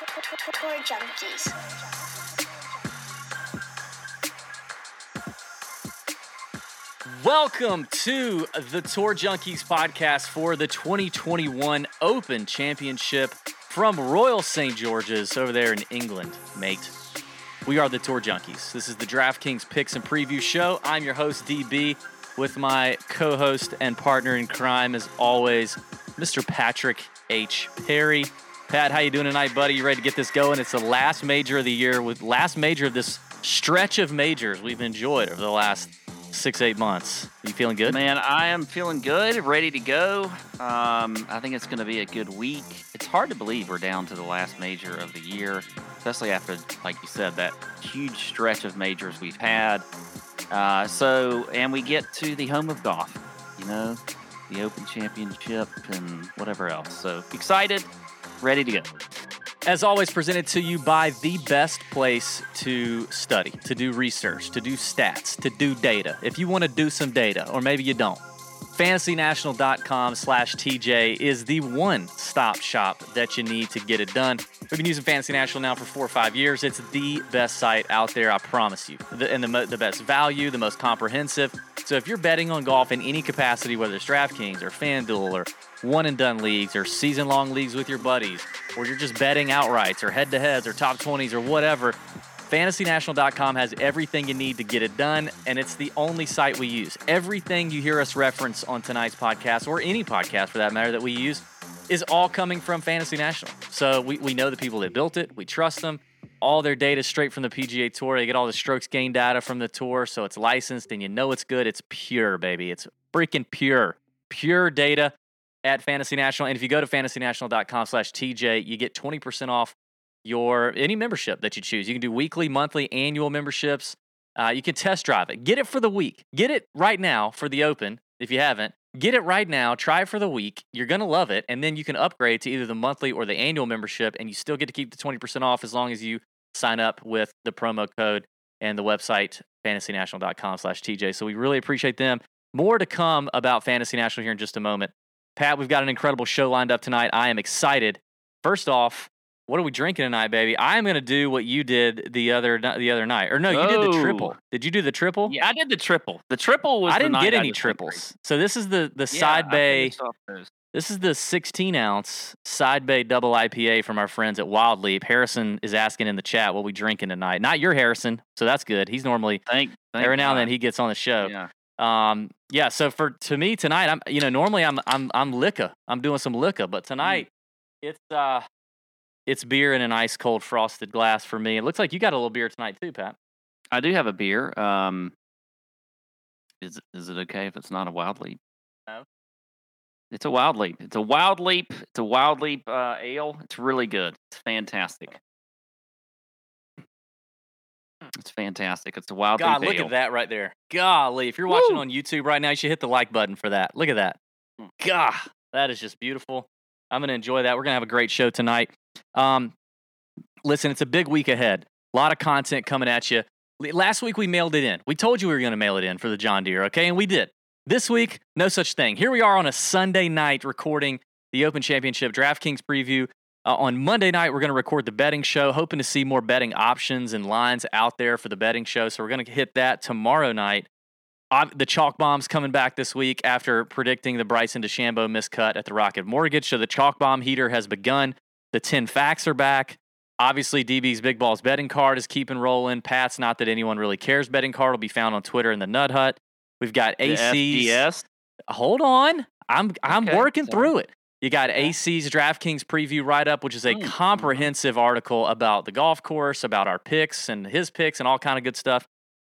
Tour Junkies. Welcome to the Tour Junkies podcast for the 2021 Open Championship from Royal St. George's over there in England, mate. We are the Tour Junkies. This is the DraftKings Picks and Preview Show. I'm your host, DB, with my co host and partner in crime, as always, Mr. Patrick H. Perry. Pat, how you doing tonight, buddy? You ready to get this going? It's the last major of the year, with last major of this stretch of majors we've enjoyed over the last six, eight months. You feeling good? Man, I am feeling good, ready to go. Um, I think it's going to be a good week. It's hard to believe we're down to the last major of the year, especially after, like you said, that huge stretch of majors we've had. Uh, so, and we get to the home of golf, you know, the Open Championship and whatever else. So excited, ready to go. As always, presented to you by the best place to study, to do research, to do stats, to do data. If you want to do some data, or maybe you don't, fantasynational.com slash TJ is the one stop shop that you need to get it done. We've been using Fantasy National now for four or five years. It's the best site out there, I promise you. The, and the, mo- the best value, the most comprehensive. So if you're betting on golf in any capacity, whether it's DraftKings or FanDuel or one and done leagues or season long leagues with your buddies, or you're just betting outrights or head to heads or top 20s or whatever, fantasynational.com has everything you need to get it done, and it's the only site we use. Everything you hear us reference on tonight's podcast, or any podcast for that matter, that we use, is all coming from Fantasy National. So we, we know the people that built it, we trust them. All their data straight from the PGA Tour. They get all the strokes gain data from the tour, so it's licensed and you know it's good. It's pure, baby. It's freaking pure. Pure data at Fantasy National. And if you go to fantasynational.com slash TJ, you get 20% off your any membership that you choose. You can do weekly, monthly, annual memberships. Uh, you can test drive it. Get it for the week. Get it right now for the Open if you haven't. Get it right now. Try it for the week. You're going to love it. And then you can upgrade to either the monthly or the annual membership, and you still get to keep the 20% off as long as you sign up with the promo code and the website fantasynational.com slash TJ. So we really appreciate them. More to come about Fantasy National here in just a moment. Pat, we've got an incredible show lined up tonight. I am excited. First off, what are we drinking tonight, baby? I'm gonna do what you did the other the other night, or no, you did the oh. triple. Oh. Did you do the triple? Yeah, I did the triple. The triple was I didn't get any triples. So this is the the Yeah, side bay. finished off those. This is the 16 ounce side bay double IPA from our friends at Wild Leap. Harrison is asking in the chat what we drinking tonight. Not your Harrison, so that's good. He's normally Thank, thank every now and then he gets on the show. Yeah. Um, yeah. So for to me tonight, I'm you know normally I'm I'm I'm liquor. I'm doing some liquor, but tonight it's uh it's beer in an ice cold frosted glass for me. It looks like you got a little beer tonight too, Pat. I do have a beer. Um, is is it okay if it's not a wild leap? No. It's a wild leap. It's a wild leap. It's a wild leap uh, ale. It's really good. It's fantastic. It's fantastic. It's a wild God, look at that right there. Golly, if you're watching Woo! on YouTube right now, you should hit the like button for that. Look at that. Mm. God, that is just beautiful. I'm gonna enjoy that. We're gonna have a great show tonight. Um, listen, it's a big week ahead. A lot of content coming at you. Last week we mailed it in. We told you we were gonna mail it in for the John Deere, okay, and we did. This week, no such thing. Here we are on a Sunday night recording the Open Championship DraftKings preview. Uh, on Monday night, we're going to record the betting show, hoping to see more betting options and lines out there for the betting show. So we're going to hit that tomorrow night. Ob- the chalk bomb's coming back this week after predicting the Bryson DeChambeau miscut at the Rocket Mortgage. So the chalk bomb heater has begun. The 10 facts are back. Obviously, DB's Big Balls betting card is keeping rolling. Pat's not that anyone really cares betting card will be found on Twitter in the Nut Hut. We've got AC's. Hold on. I'm I'm Okay, working sorry. through it. You got AC's DraftKings preview write up, which is a mhm. comprehensive article about the golf course, about our picks and his picks and all kind of good stuff.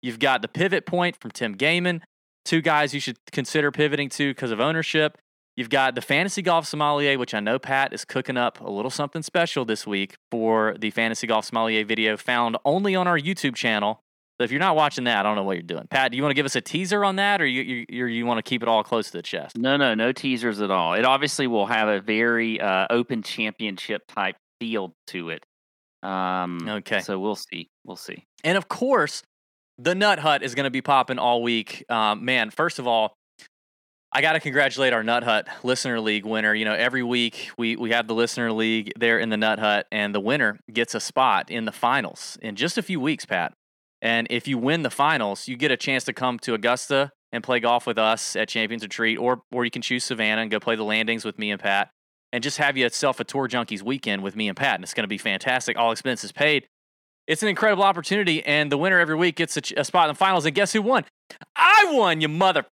You've got the pivot point from Tim Gaiman, two guys you should consider pivoting to because of ownership. You've got the fantasy golf sommelier, which I know Pat is cooking up a little something special this week for the fantasy golf sommelier video found only on our YouTube channel. So if you're not watching that, I don't know what you're doing. Pat, do you want to give us a teaser on that, or you you, you, you want to keep it all close to the chest? No, no, no teasers at all. It obviously will have a very uh, open championship type feel to it. Um, Okay. So we'll see. We'll see. And of course, the Nut Hut is going to be popping all week. Um, man, first of all, I got to congratulate our Nut Hut Listener League winner. You know, every week we, we have the Listener League there in the Nut Hut, and the winner gets a spot in the finals in just a few weeks, Pat. And if you win the finals, you get a chance to come to Augusta and play golf with us at Champions Retreat, or or you can choose Savannah and go play the landings with me and Pat, and just have you itself a Tour Junkies weekend with me and Pat, and it's going to be fantastic. All expenses paid. It's an incredible opportunity, and the winner every week gets a, a spot in the finals. And guess who won? I won, you mother.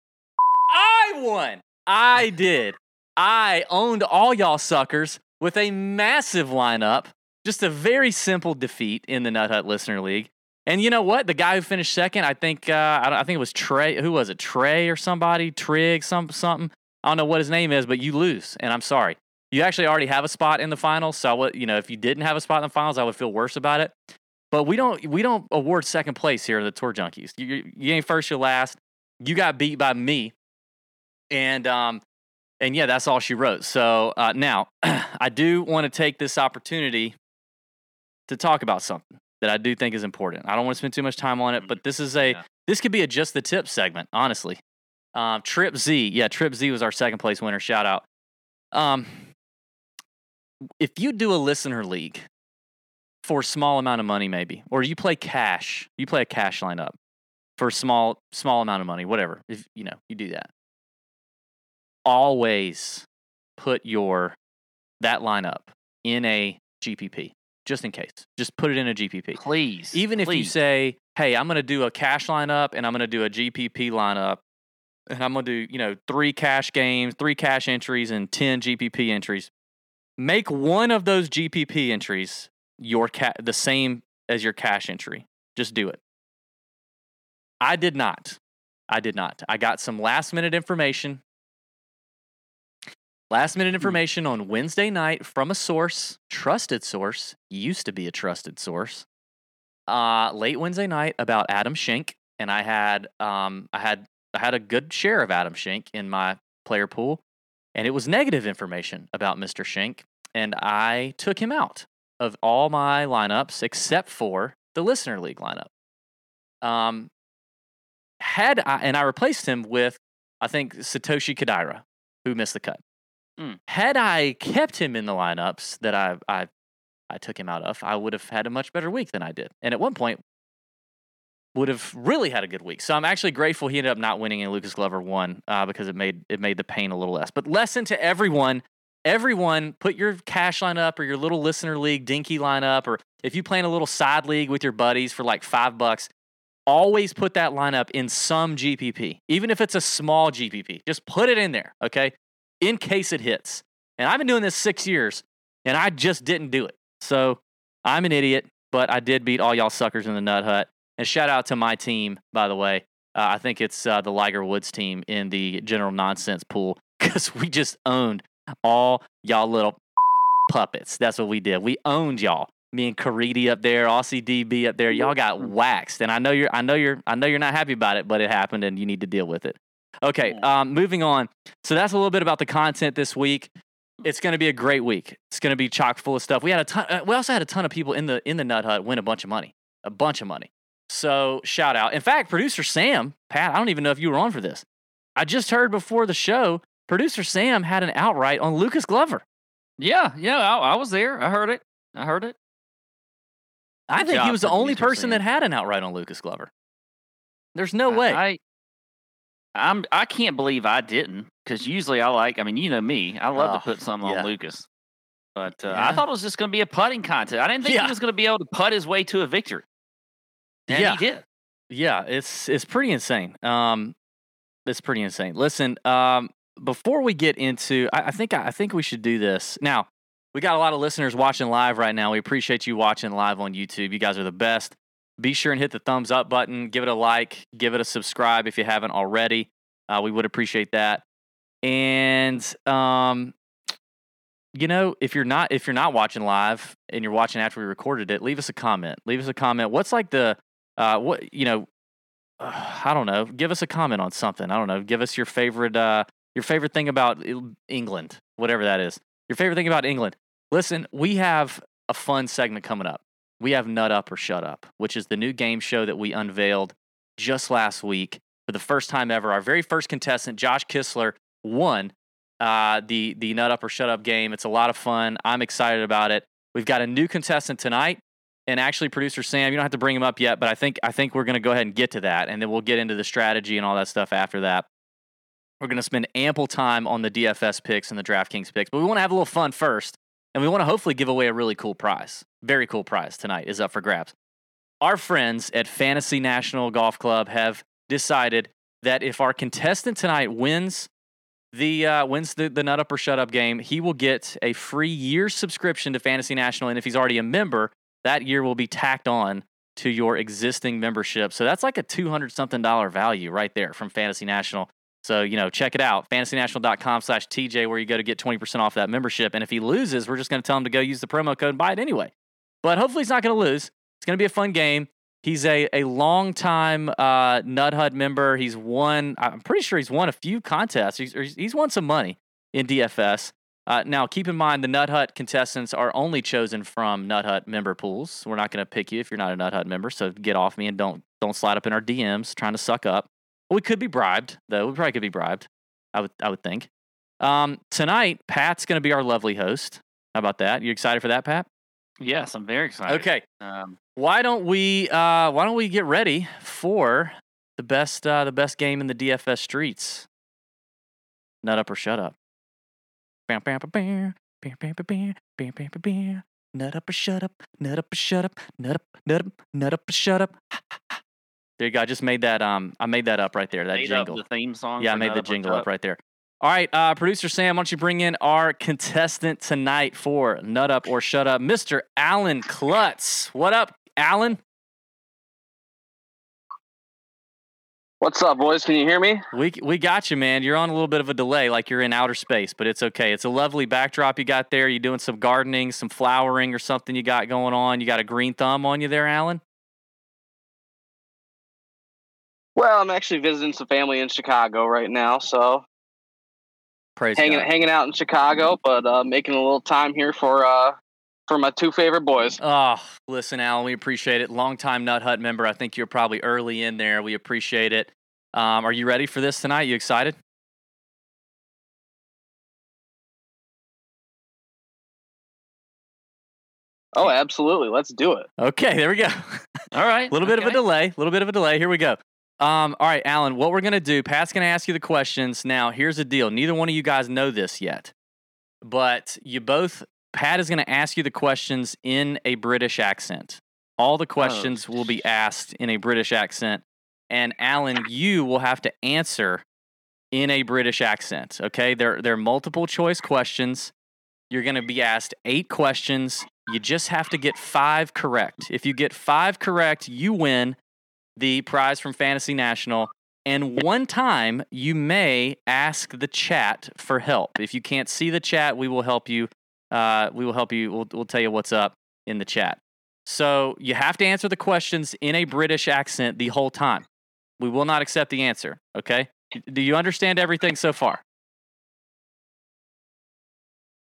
I won. I did. I owned all y'all suckers with a massive lineup. Just a very simple defeat in the Nut Hut Listener League. And you know what? The guy who finished second, I think, uh, I, think it was Trey. Who was it? Trey or somebody? Trig, some something. I don't know what his name is, but you lose, and I'm sorry. You actually already have a spot in the finals, so I would, you know, if you didn't have a spot in the finals, I would feel worse about it. But we don't, we don't award second place here at the Tour Junkies. You, you, you ain't first, you're last. You got beat by me, and um, and yeah, that's all she wrote. So uh, now, I do want to take this opportunity to talk about something that I do think is important. I don't want to spend too much time on it, but this is a Yeah. this could be a just the tip segment, honestly. Um, Trip Z, yeah, Trip Z was our second place winner. Shout out. Um, if you do a listener league for a small amount of money, maybe, or you play cash, you play a cash lineup for a small small amount of money, whatever. If you know you do that, always put your that lineup in a GPP just in case. Just put it in a GPP. Please. Even if you say, "Hey, I'm going to do a cash lineup and I'm going to do a GPP lineup, and I'm going to do you know three cash games, three cash entries, and ten GPP entries," make one of those GPP entries your ca- the same as your cash entry. Just do it. I did not. I did not. I got some last minute information. Last minute information on Wednesday night from a source, trusted source, used to be a trusted source. Uh, late Wednesday night about Adam Schenk, and I had um, I had I had a good share of Adam Schenk in my player pool, and it was negative information about Mr. Schenk, and I took him out of all my lineups except for the listener league lineup. Um, had I, and I replaced him with I think Satoshi Kodaira, who missed the cut. Mm. Had I kept him in the lineups that I I I took him out of, I would have had a much better week than I did. And at one point, would have really had a good week. So I'm actually grateful he ended up not winning and Lucas Glover won uh, because it made it made the pain a little less. But lesson to everyone: everyone, put your cash line up or your little listener league dinky line up, or if you play in a little side league with your buddies for like five bucks, always put that lineup in some GPP, even if it's a small GPP. Just put it in there, okay, in case it hits. And I've been doing this six years, and I just didn't do it. So I'm an idiot, but I did beat all y'all suckers in the Nut Hut. And shout out to my team, by the way. Uh, I think it's uh, the Liger Woods team in the general nonsense pool because we just owned all y'all little puppets. That's what we did. We owned y'all. Me and Caridi up there, Aussie DB up there. Y'all got waxed, and I know you're. I know you're. I know you're not happy about it, but it happened, and you need to deal with it. Okay, um, moving on. So that's a little bit about the content this week. It's going to be a great week. It's going to be chock full of stuff. We had a ton. Uh, we also had a ton of people in the in the Nut Hut win a bunch of money, a bunch of money. So shout out. In fact, producer Sam, Pat, I don't even know if you were on for this. I just heard before the show, producer Sam had an outright on Lucas Glover. Yeah, yeah, I, I was there. I heard it. I heard it. I Good think he was the only person Sam. that had an outright on Lucas Glover. There's no I- way. I, I'm. I can't believe I didn't because usually I like. I mean, you know me. I love Oh, to put something yeah. on Lucas. But uh, Yeah. I thought it was just going to be a putting contest. I didn't think Yeah. he was going to be able to putt his way to a victory. And Yeah. he did. Yeah, it's it's pretty insane. Um, it's pretty insane. Listen, um, before we get into, I, I think I think we should do this now. We got a lot of listeners watching live right now. We appreciate you watching live on YouTube. You guys are the best. Be sure and hit the thumbs up button. Give it a like. Give it a subscribe if you haven't already. Uh, we would appreciate that. And um, you know, if you're not if you're not watching live and you're watching after we recorded it, leave us a comment. Leave us a comment. What's like the uh, what you know? Uh, I don't know. Give us a comment on something. I don't know. Give us your favorite uh, your favorite thing about England, whatever that is. Your favorite thing about England. Listen, we have a fun segment coming up. We have Nut Up or Shut Up, which is the new game show that we unveiled just last week for the first time ever. Our very first contestant, Josh Kistler, won uh, the the Nut Up or Shut Up game. It's a lot of fun. I'm excited about it. We've got a new contestant tonight, and actually, producer Sam, you don't have to bring him up yet, but I think I think we're going to go ahead and get to that, and then we'll get into the strategy and all that stuff after that. We're going to spend ample time on the DFS picks and the DraftKings picks, but we want to have a little fun first, and we want to hopefully give away a really cool prize. Very cool prize tonight is up for grabs. Our friends at Fantasy National Golf Club have decided that if our contestant tonight wins the uh, wins the, the nut up or shut up game, he will get a free year subscription to Fantasy National. And if he's already a member, that year will be tacked on to your existing membership. So that's like a 200 something dollar value right there from Fantasy National. So, you know, check it out, fantasynational.com slash TJ, where you go to get 20% off that membership. And if he loses, we're just going to tell him to go use the promo code and buy it anyway. But hopefully he's not going to lose. It's going to be a fun game. He's a, a long time uh, Nut Hut member. He's won, I'm pretty sure he's won a few contests. He's, he's won some money in DFS. Uh, now, keep in mind the Nut Hut contestants are only chosen from Nut Hut member pools. We're not going to pick you if you're not a Nut Hut member. So get off me and don't don't slide up in our DMs trying to suck up. We could be bribed, though. We probably could be bribed. I would I would think. Um, tonight, Pat's going to be our lovely host. How about that? You excited for that, Pat? Yes, I'm very excited. Okay. Um, Why don't we uh, Why don't we get ready for the best uh, the best game in the DFS streets? Nut up or shut up. Bam, bam, bam, bam, bam, bam, bam, bam, bam, bam. Nut up or shut up. Nut up or shut up. Nut up. Nut up. Nut up or shut up. There you go. I just made that. Um, I made that up right there. That made jingle. up the theme song. Yeah, I made the jingle Shut up right there. All right, uh, producer Sam, why don't you bring in our contestant tonight for Nut Up or Shut Up, Mr. Alan Klutz. What up, Alan? What's up, boys? Can you hear me? We we got you, man. You're on a little bit of a delay, like you're in outer space, but it's okay. It's a lovely backdrop you got there. You doing some gardening, some flowering, or something you got going on. You got a green thumb on you there, Alan. Well, I'm actually visiting some family in Chicago right now, so Praise hanging God. hanging out in Chicago, but uh, making a little time here for uh, for my two favorite boys. Oh, listen, Alan, we appreciate it. Longtime Nut Hut member. I think you're probably early in there. We appreciate it. Um, are you ready for this tonight? You excited? Oh, absolutely. Let's do it. Okay, there we go. All right. A little bit of a delay. A little bit of a delay. Here we go. Um, all right, Alan, what we're going to do, Pat's going to ask you the questions. Now, here's the deal. Neither one of you guys know this yet, but you both, Pat is going to ask you the questions in a British accent. All the questions will be asked in a British accent. And Alan, you will have to answer in a British accent. Okay. They're, they're multiple choice questions. You're going to be asked eight questions. You just have to get five correct. If you get five correct, you win the prize from Fantasy National. And one time you may ask the chat for help. If you can't see the chat, we will help you. Uh, we will help you. We'll, we'll tell you what's up in the chat. So you have to answer the questions in a British accent the whole time. We will not accept the answer. Okay. Do you understand everything so far?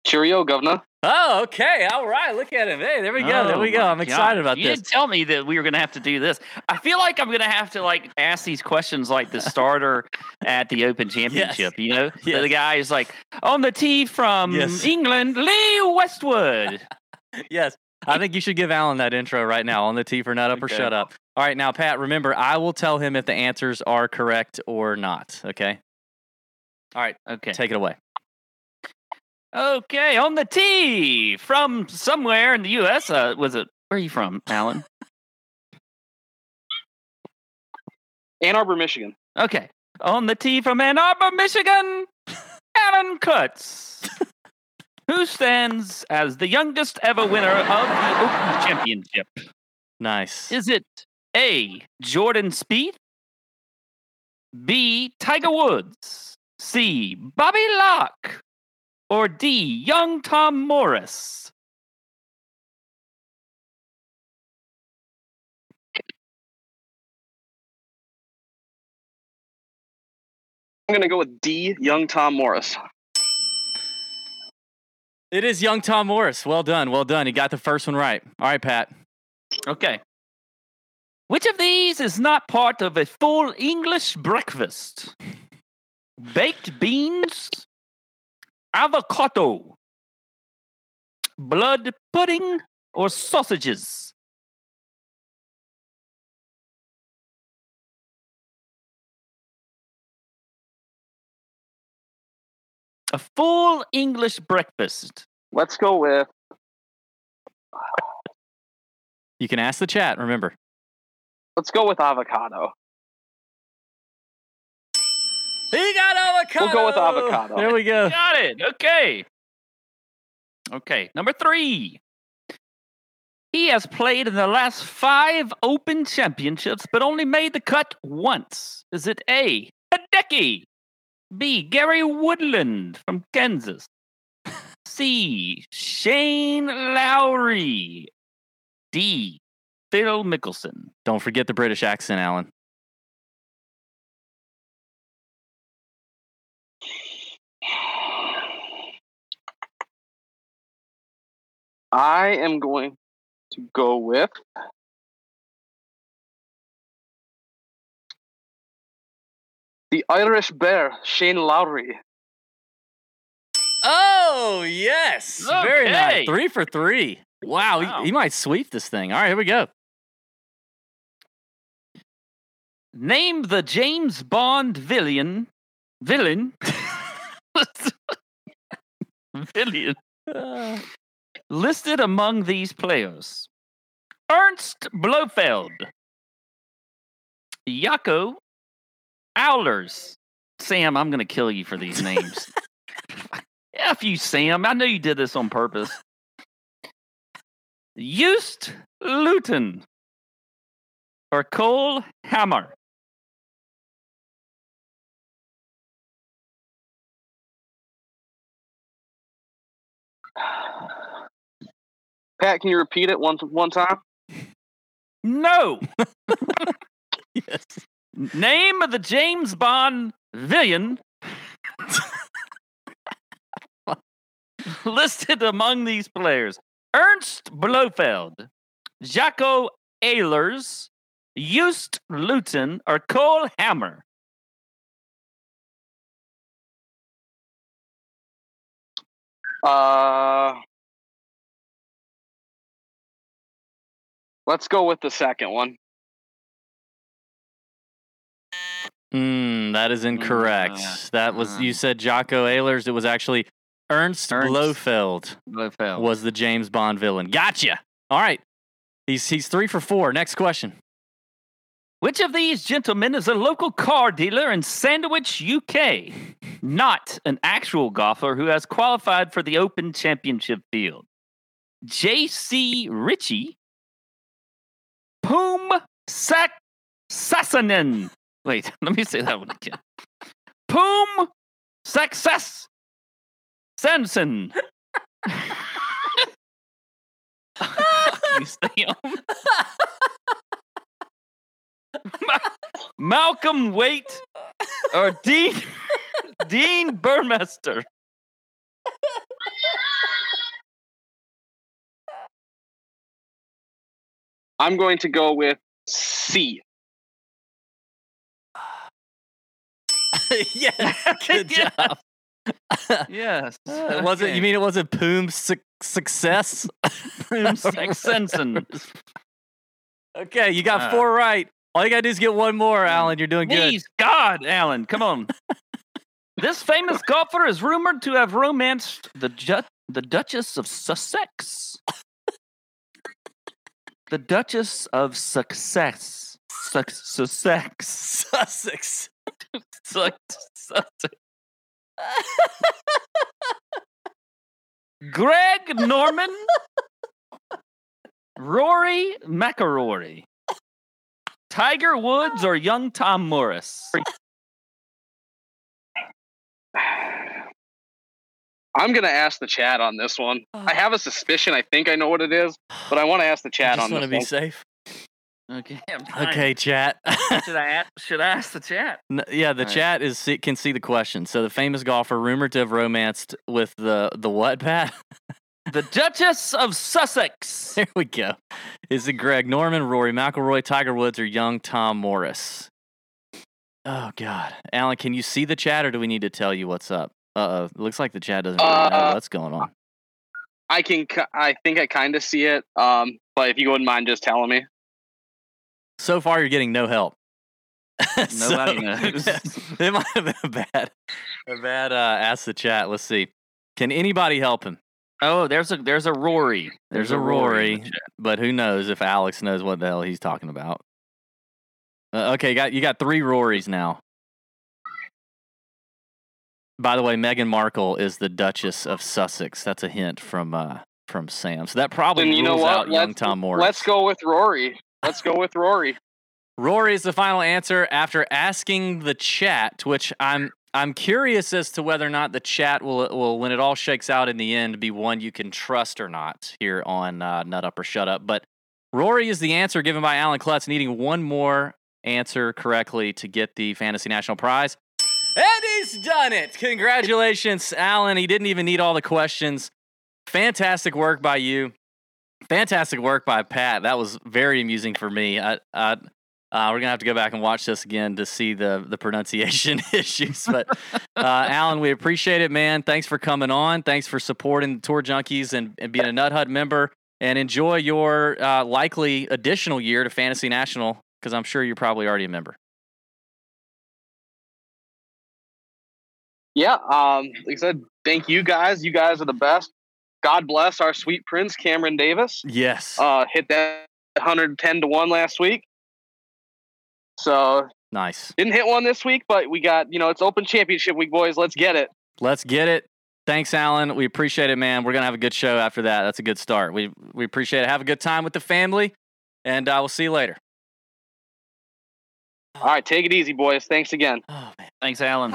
Cheerio, governor. Oh, okay. All right. Look at him. Hey, there we go. there Oh we go. I'm excited gosh. about you this. You didn't tell me that we were going to have to do this. I feel like I'm going to have to like ask these questions like the starter at the Open Championship. You know, The- Yes. the guy is like on the tee from Yes. England, Lee Westwood. yes. I think you should give Alan that intro right now on the T for nut up or shut up. All right, now Pat, remember I will tell him if the answers are correct or not. Okay. All right, Okay. take it away. Okay, on the tee from somewhere in the U.S. Uh, was it? Where are you from, Alan? Ann Arbor, Michigan. Okay, on the tee from Ann Arbor, Michigan, Alan Kutz, who stands as the youngest ever winner of the Open Championship. Nice. Is it A. Jordan Spieth, B. Tiger Woods, C. Bobby Locke, or D. Young Tom Morris? I'm gonna go with D. Young Tom Morris. It is young Tom Morris. Well done. Well done. He got the first one right. All right, Pat. Okay. Which of these is not part of a full English breakfast? baked beans, avocado, blood pudding, or sausages? A full English breakfast. Let's go with You can ask the chat, remember. let's go with avocado. He got avocado. We'll go with avocado. There we go. Got it. Okay. Okay. Number three. He has played in the last five Open Championships, but only made the cut once. Is it A. Hideki? B. Gary Woodland from Kansas? C. Shane Lowry? D. Phil Mickelson? Don't forget the British accent, Alan. I am going to go with the Irish Bear, Shane Lowry. Oh, yes. Very nice. Three for three. Wow, he- Wow. He, might sweep this thing. All right, here we go. Name the James Bond villain. Villain. villain. Uh, Listed among these players Ernst Blofeld, Jaco Ahlers. Sam, I'm going to kill you for these names. F you, Sam. I know you did this on purpose. Just Luton or Cole Hammer. Pat, can you repeat it one one time? No. yes. Name of the James Bond villain listed among these players Ernst Blofeld, Jaco Ahlers, Just Luton, or Cole Hammer. Uh, let's go with the second one. Mm, that is incorrect. uh, that was, you said Jocko Ahlers. It was actually Ernst, Ernst. Blofeld Blofeld. was the James Bond villain. Gotcha. All right. He's, he's three for four. Next question. Which of these gentlemen is a local car dealer in Sandwich, UK? Not an actual golfer who has qualified for the Open Championship field. J.C. Ritchie, Poom Sak Sassanen. Wait, let me say that one again. Poom Success. Um, Ma- Malcolm Waite or Dean Dean Burmester. I'm going to go with C. yeah. Good job. Yes. Uh, was it? You mean it wasn't Poom su- success? Sensen? okay, you got Uh, four right. All you gotta do is get one more, Alan. You're doing good. Please, God, Alan, come on. this famous golfer is rumored to have romanced the ju- the Duchess of Sussex. The Duchess of Success. Suc- Sussex. Sussex. Suck- Sussex. Greg Norman. Rory McIlroy. Tiger Woods or young Tom Morris? I'm going to ask the chat on this one. I have a oh. suspicion. I think I know what it is, but I want to ask the chat I chat just on want to be one. safe. Okay. I'm trying. Okay, chat. Should I ask, should I ask the chat? N- yeah, the All right. chat is can see the question. So the famous golfer rumored to have romanced with the the what, Pat? The Duchess of Sussex. there we go. Is it Greg Norman, Rory McIlroy, Tiger Woods, or young Tom Morris? Oh God, Alan, can you see the chat, or do we need to tell you what's up? Uh oh, looks like the chat doesn't really know Uh, what's going on. I can. I think I kind of see it. Um, but if you wouldn't mind just telling me. So far, you're getting no help. Nobody knows. it might have been a bad, a bad. Uh, ask the chat. Let's see. Can anybody help him? Oh, there's a there's a Rory. There's a in the Rory, chat. but who knows if Alex knows what the hell he's talking about. Uh, okay, got you got three Rorys now. By the way, Meghan Markle is the Duchess of Sussex. That's a hint from uh, from Sam. So that probably Then you know rules what? out young Let's- Tom Morris. Let's go with Rory. Let's go with Rory. Rory is the final answer after asking the chat, which I'm I'm curious as to whether or not the chat will will when it all shakes out in the end be one you can trust or not here on uh, Nut Up or Shut Up. But Rory is the answer given by Alan Klutz, needing one more answer correctly to get the Fantasy National Prize. And he's done it. Congratulations, Alan. He didn't even need all the questions. Fantastic work by you. Fantastic work by Pat. That was very amusing for me. I, I, uh, we're gonna have to go back and watch this again to see the the pronunciation issues. But uh, Alan, we appreciate it, man. Thanks for coming on. Thanks for supporting Tour Junkies and, and being a Nut Hut member. And enjoy your uh, likely additional year to Fantasy National because I'm sure you're probably already a member. Yeah. Um. Like I said, thank you guys. You guys are the best. God bless our sweet prince Cameron Davis. Yes. Uh, hit that 110 to one last week. So nice. didn't hit one this week, but we got you know it's Open Championship week, boys. Let's get it. Let's get it. Thanks, Alan. We appreciate it, man. We're gonna have a good show after that. That's a good start. We we appreciate it. Have a good time with the family, and uh, we'll see you later. All right, take it easy, boys. Thanks again. Oh man, Thanks, Alan.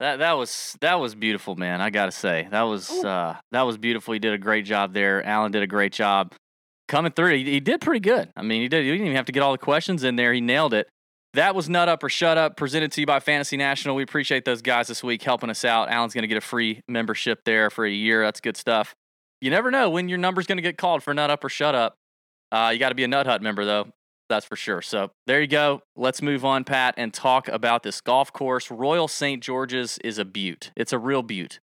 That that was that was beautiful, man. I gotta say that was uh, that was beautiful. He did a great job there. Alan did a great job coming through. He, he did pretty good. I mean, he did. He didn't even have to get all the questions in there. He nailed it. That was Nut Up or Shut Up, presented to you by Fantasy National. We appreciate those guys this week helping us out. Alan's going to get a free membership there for a year. That's good stuff. You never know when your number's going to get called for Nut Up or Shut Up. Uh, you got to be a Nut Hut member, though. That's for sure. So there you go. Let's move on, Pat, and talk about this golf course. Royal St. George's is a beaut. It's a real beaut.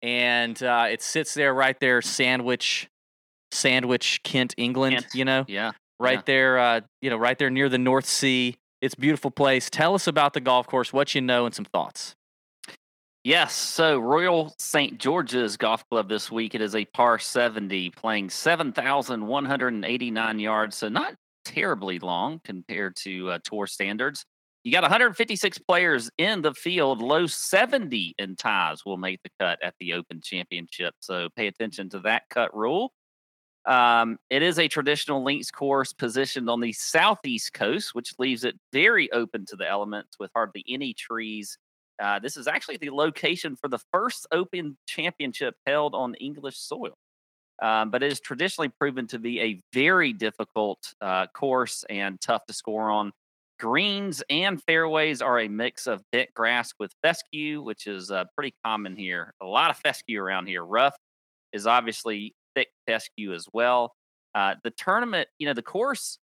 And uh, it sits there right there, Sandwich, Sandwich, Kent, England, Kent. you know? Yeah. right Yeah. there, uh, you know, right there near the North Sea. It's a beautiful place. Tell us about the golf course, what you know, and some thoughts. Yes. So Royal St. George's Golf Club this week. It is a par 70, playing 7,189 yards. So not terribly long compared to uh, tour standards. You got 156 players in the field. Low 70 in ties will make the cut at the Open Championship. So pay attention to that cut rule. Um, it is a traditional links course positioned on the southeast coast, which leaves it very open to the elements with hardly any trees. Uh, this is actually the location for the first Open Championship held on English soil. Um, but it is traditionally proven to be a very difficult uh, course and tough to score on. Greens and fairways are a mix of bent grass with fescue, which is uh, pretty common here. A lot of fescue around here. Rough is obviously thick fescue as well. Uh, the tournament, you know, the course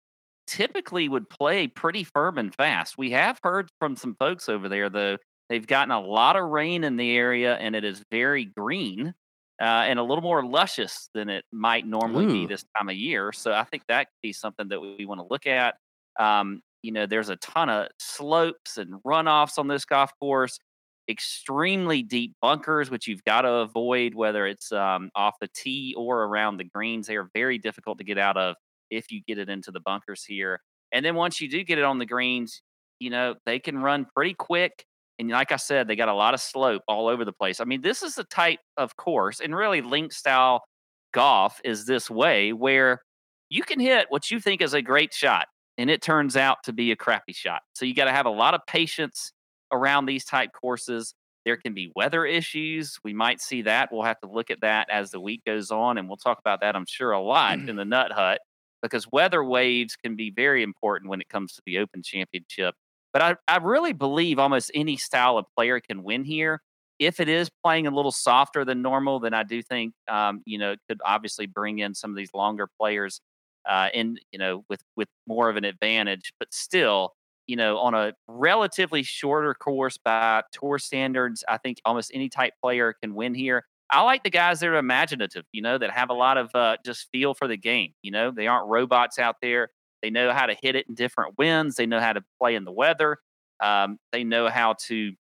typically would play pretty firm and fast. We have heard from some folks over there, though, they've gotten a lot of rain in the area and it is very green uh, and a little more luscious than it might normally Ooh. be this time of year. So I think that could be something that we, want to look at. Um, you know, there's a ton of slopes and runoffs on this golf course, extremely deep bunkers, which you've got to avoid, whether it's um, off the tee or around the greens. They are very difficult to get out of if you get it into the bunkers here. And then once you do get it on the greens, you know, they can run pretty quick. And like I said, they got a lot of slope all over the place. I mean, this is the type of course, and really link style golf is this way where you can hit what you think is a great shot and it turns out to be a crappy shot. So you got to have a lot of patience around these type courses. There can be weather issues. We might see that. We'll have to look at that as the week goes on, and we'll talk about that, I'm sure, a lot mm-hmm. in the Nut Hut because weather waves can be very important when it comes to the Open Championship. But I, I really believe almost any style of player can win here. If it is playing a little softer than normal, then I do think um, you know it could obviously bring in some of these longer players uh, and you know with with more of an advantage. But still, you know, on a relatively shorter course by tour standards, I think almost any type player can win here. I like the guys that are imaginative, you know, that have a lot of uh, just feel for the game. You know, they aren't robots out there. They know how to hit it in different winds. They know how to play in the weather. Um, they know how to,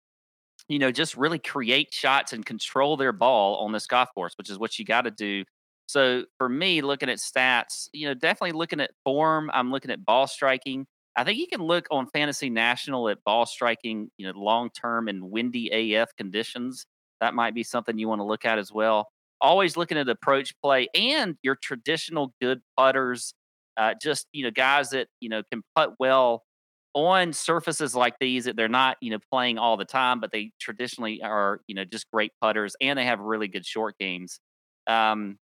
you know, just really create shots and control their ball on this golf course, which is what you got to do. So for me, looking at stats, you know, definitely looking at form. I'm looking at ball striking. I think you can look on Fantasy National at ball striking, you know, long term and windy AF conditions that might be something you want to look at as well. Always looking at approach play and your traditional good putters, uh, just you know guys that you know can putt well on surfaces like these that they're not you know playing all the time, but they traditionally are you know just great putters and they have really good short games. Um,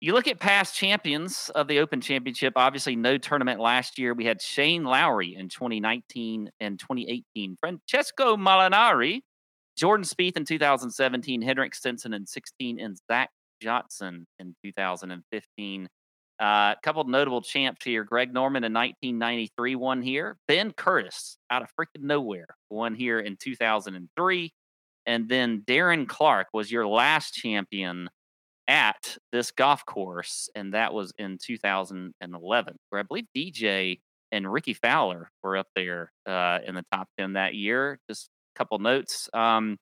you look at past champions of the Open Championship. Obviously, no tournament last year. We had Shane Lowry in 2019 and 2018. Francesco Molinari Jordan Spieth in 2017, Henrik Stenson in 16, and Zach Johnson in 2015. A uh, couple notable champs here. Greg Norman in 1993 won here. Ben Curtis out of freaking nowhere won here in 2003. And then Darren Clarke was your last champion at this golf course, and that was in 2011, where I believe DJ and Rickie Fowler were up there uh, in the top 10 that year. Just a couple notes. Um,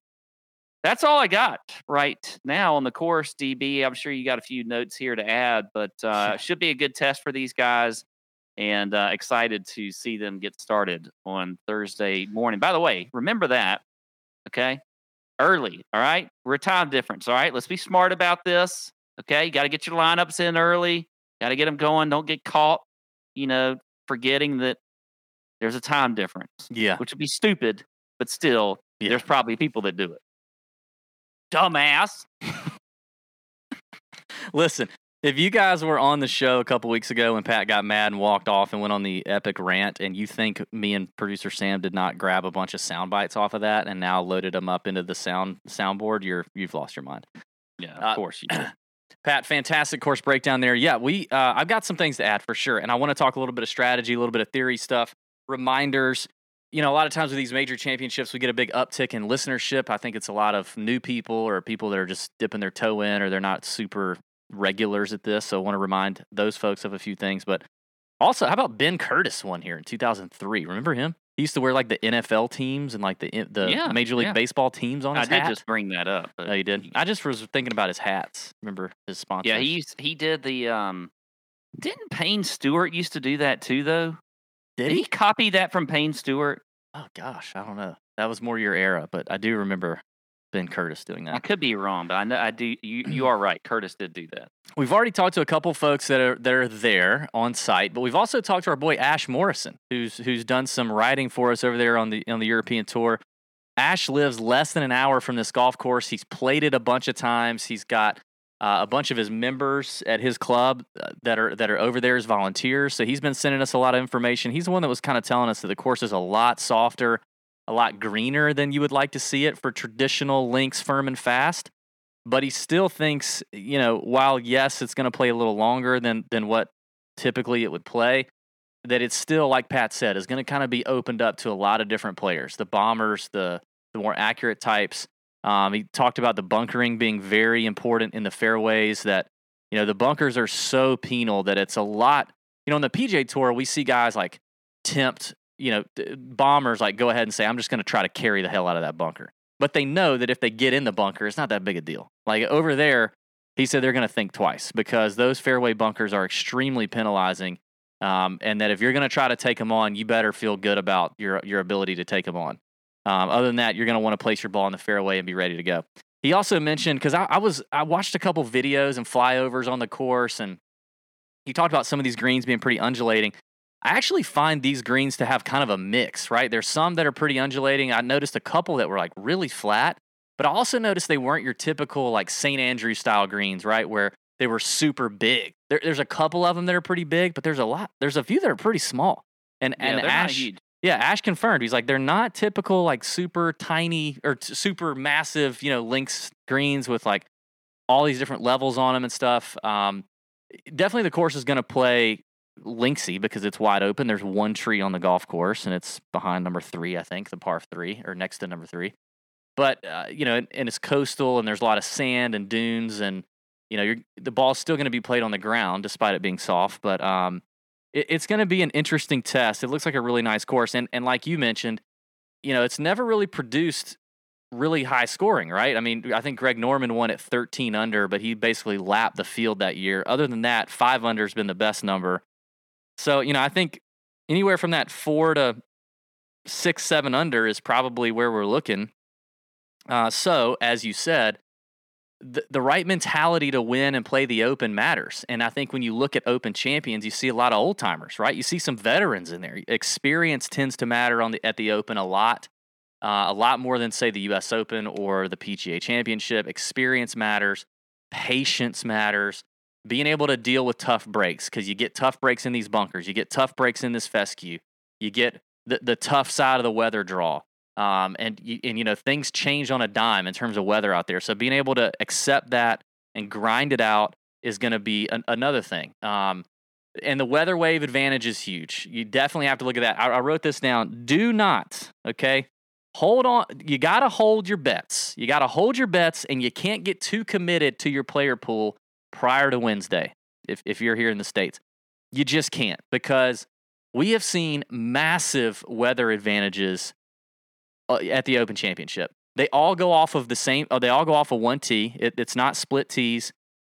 that's all I got right now on the course, DB. I'm sure you got a few notes here to add, but uh, should be a good test for these guys. And uh, excited to see them get started on Thursday morning. By the way, remember that, okay? Early, all right? We're a time difference, all right? Let's be smart about this, okay? You got to get your lineups in early, got to get them going. Don't get caught, you know, forgetting that there's a time difference. Yeah. Which would be stupid but still, yeah. there's probably people that do it. Dumbass. Listen, if you guys were on the show a couple weeks ago when Pat got mad and walked off and went on the epic rant, and you think me and producer Sam did not grab a bunch of sound bites off of that and now loaded them up into the sound soundboard, you're you've lost your mind. Yeah, of uh, course you did. Pat, fantastic course breakdown there. Yeah, we uh, I've got some things to add for sure, and I want to talk a little bit of strategy, a little bit of theory stuff, reminders you know, a lot of times with these major championships, we get a big uptick in listenership. I think it's a lot of new people or people that are just dipping their toe in or they're not super regulars at this. So I want to remind those folks of a few things. But also, how about Ben Curtis won here in 2003? Remember him? He used to wear like the NFL teams and like the the yeah, Major League yeah. Baseball teams on his I hat. did just bring that up. Oh, you did? I just was thinking about his hats. Remember his sponsors? Yeah, he he did the um. Didn't Payne Stewart used to do that too, though? Did, did he? he copy that from Payne Stewart? Oh gosh, I don't know. That was more your era, but I do remember Ben Curtis doing that. I could be wrong, but I know I do. You you are right. Curtis did do that. We've already talked to a couple folks that are that are there on site, but we've also talked to our boy Ash Morrison, who's who's done some writing for us over there on the on the European tour. Ash lives less than an hour from this golf course. He's played it a bunch of times. He's got uh, a bunch of his members at his club uh, that are that are over there as volunteers. So he's been sending us a lot of information. He's the one that was kind of telling us that the course is a lot softer, a lot greener than you would like to see it for traditional links firm and fast. But he still thinks, you know, while yes, it's going to play a little longer than than what typically it would play, that it's still like Pat said is going to kind of be opened up to a lot of different players, the bombers, the the more accurate types. Um, he talked about the bunkering being very important in the fairways. That you know the bunkers are so penal that it's a lot. You know, on the PGA Tour, we see guys like tempt you know bombers like go ahead and say I'm just going to try to carry the hell out of that bunker. But they know that if they get in the bunker, it's not that big a deal. Like over there, he said they're going to think twice because those fairway bunkers are extremely penalizing. Um, and that if you're going to try to take them on, you better feel good about your your ability to take them on. Um, other than that, you're going to want to place your ball in the fairway and be ready to go. He also mentioned because I, I, was I watched a couple videos and flyovers on the course, and he talked about some of these greens being pretty undulating. I actually find these greens to have kind of a mix, right? There's some that are pretty undulating. I noticed a couple that were like really flat, but I also noticed they weren't your typical like St. Andrew style greens, right? Where they were super big. There, there's a couple of them that are pretty big, but there's a lot. There's a few that are pretty small. And yeah, and Ash, yeah, Ash confirmed. He's like, they're not typical, like super tiny or t- super massive, you know, links greens with like all these different levels on them and stuff. Um, definitely the course is going to play linksy because it's wide open. There's one tree on the golf course, and it's behind number three, I think, the par three, or next to number three. But uh, you know, and, and, it's coastal, and there's a lot of sand and dunes, and you know, the ball's still going to be played on the ground despite it being soft. But um, it, it's going to be an interesting test. It looks like a really nice course, and and like you mentioned, you know, it's never really produced really high scoring, right? I mean, I think Greg Norman won at 13 under, but he basically lapped the field that year. Other than that, five under has been the best number. So, you know, I think anywhere from that four to six, seven under is probably where we're looking. Uh, so, as you said, the, the right mentality to win and play the open matters. And I think when you look at open champions, you see a lot of old timers, right? You see some veterans in there. Experience tends to matter on the at the open a lot. Uh, a lot more than say the US Open or the PGA Championship. Experience matters, patience matters, being able to deal with tough breaks because you get tough breaks in these bunkers, you get tough breaks in this fescue, you get the, the tough side of the weather draw. Um, and and you know things change on a dime in terms of weather out there. So being able to accept that and grind it out is going to be an, another thing. Um, and the weather wave advantage is huge. You definitely have to look at that. I, I wrote this down. Do not, okay, hold on. You got to hold your bets. You got to hold your bets, and you can't get too committed to your player pool prior to Wednesday. If if you're here in the states, you just can't because we have seen massive weather advantages Uh, at the Open Championship. They all go off of the same. Oh, they all go off of one tee. It, it's not split tees,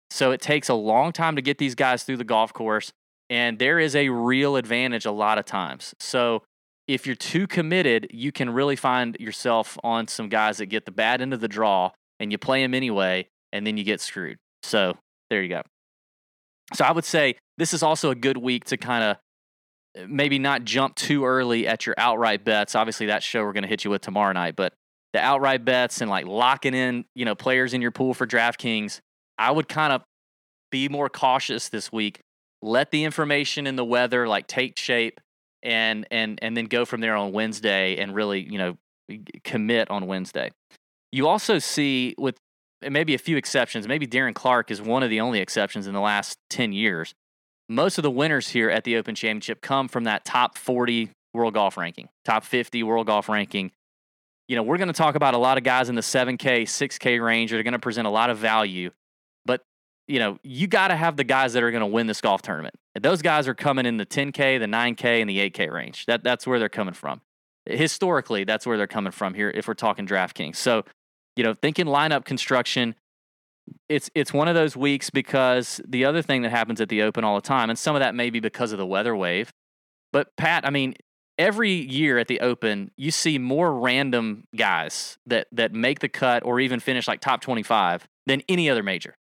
so it takes a long time to get these guys through the golf course. And there is a real advantage a lot of times. So if you're too committed, you can really find yourself on some guys that get the bad end of the draw, and you play them anyway, and then you get screwed. So there you go. So I would say this is also a good week to kind of maybe not jump too early at your outright bets. Obviously, that show we're going to hit you with tomorrow night, but the outright bets and like locking in, you know, players in your pool for DraftKings, I would kind of be more cautious this week. Let the information and the weather like take shape and and and then go from there on Wednesday and really, you know, commit on Wednesday. You also see with maybe a few exceptions, maybe Darren Clarke is one of the only exceptions in the last 10 years most of the winners here at the Open Championship come from that top 40 world golf ranking, top 50 world golf ranking. You know, we're going to talk about a lot of guys in the 7K, 6K range that are going to present a lot of value. But, you know, you got to have the guys that are going to win this golf tournament. Those guys are coming in the 10K, the 9K, and the 8K range. That, that's where they're coming from. Historically, that's where they're coming from here if we're talking DraftKings. So, you know, thinking lineup construction, it's it's one of those weeks because the other thing that happens at the Open all the time, and some of that may be because of the weather wave. But Pat, I mean, every year at the Open, you see more random guys that that make the cut or even finish like top twenty five than any other major.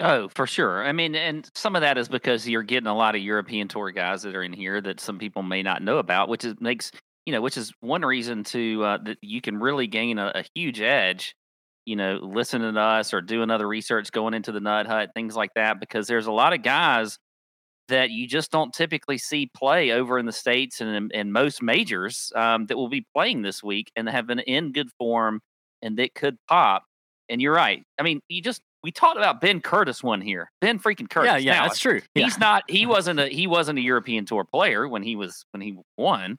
Oh, for sure. I mean, and some of that is because you're getting a lot of European tour guys that are in here that some people may not know about, which is makes you know, which is one reason to uh, that you can really gain a, a huge edge you know, listening to us or doing other research, going into the nut hut, things like that, because there's a lot of guys that you just don't typically see play over in the states and in, most majors um, that will be playing this week and have been in good form and that could pop. And you're right. I mean, you just we talked about Ben Curtis won here. Ben freaking Curtis. Yeah, yeah, now, that's true. He's yeah. not. He wasn't a he wasn't a European Tour player when he was when he won,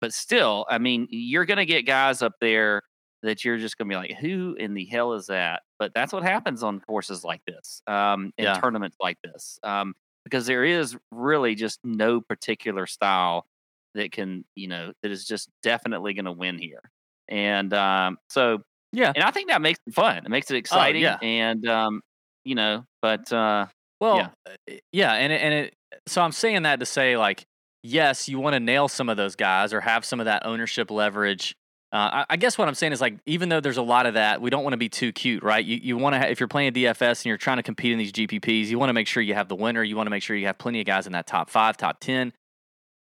but still, I mean, you're going to get guys up there that you're just going to be like, who in the hell is that? But that's what happens on courses like this, um, in yeah. tournaments like this, um, because there is really just no particular style that can, you know, that is just definitely going to win here. And um, so, yeah, and I think that makes it fun. It makes it exciting. Oh, yeah. And, um, you know, but, uh, well, yeah. Yeah. And, and it, so I'm saying that to say, like, yes, you want to nail some of those guys or have some of that ownership leverage uh, I, guess what I'm saying is like, even though there's a lot of that, we don't want to be too cute, right? You you want to if you're playing DFS and you're trying to compete in these GPPs, you want to make sure you have the winner. You want to make sure you have plenty of guys in that top five, top ten,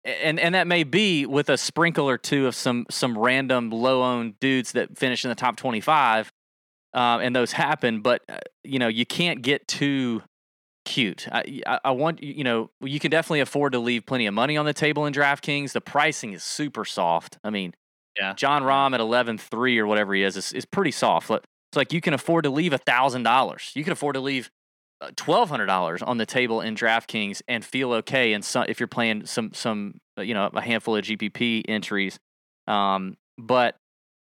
and and that may be with a sprinkle or two of some some random low owned dudes that finish in the top 25, uh, and those happen. But uh, you know you can't get too cute. I, I, I want you know you can definitely afford to leave plenty of money on the table in DraftKings. The pricing is super soft. I mean yeah. Jon Rahm at 11.3 or whatever he is, is, is pretty soft. It's like you can afford to leave $1,000. You can afford to leave twelve hundred dollars on the table in DraftKings and feel okay. And if you're playing some some uh, you know a handful of GPP entries, um, but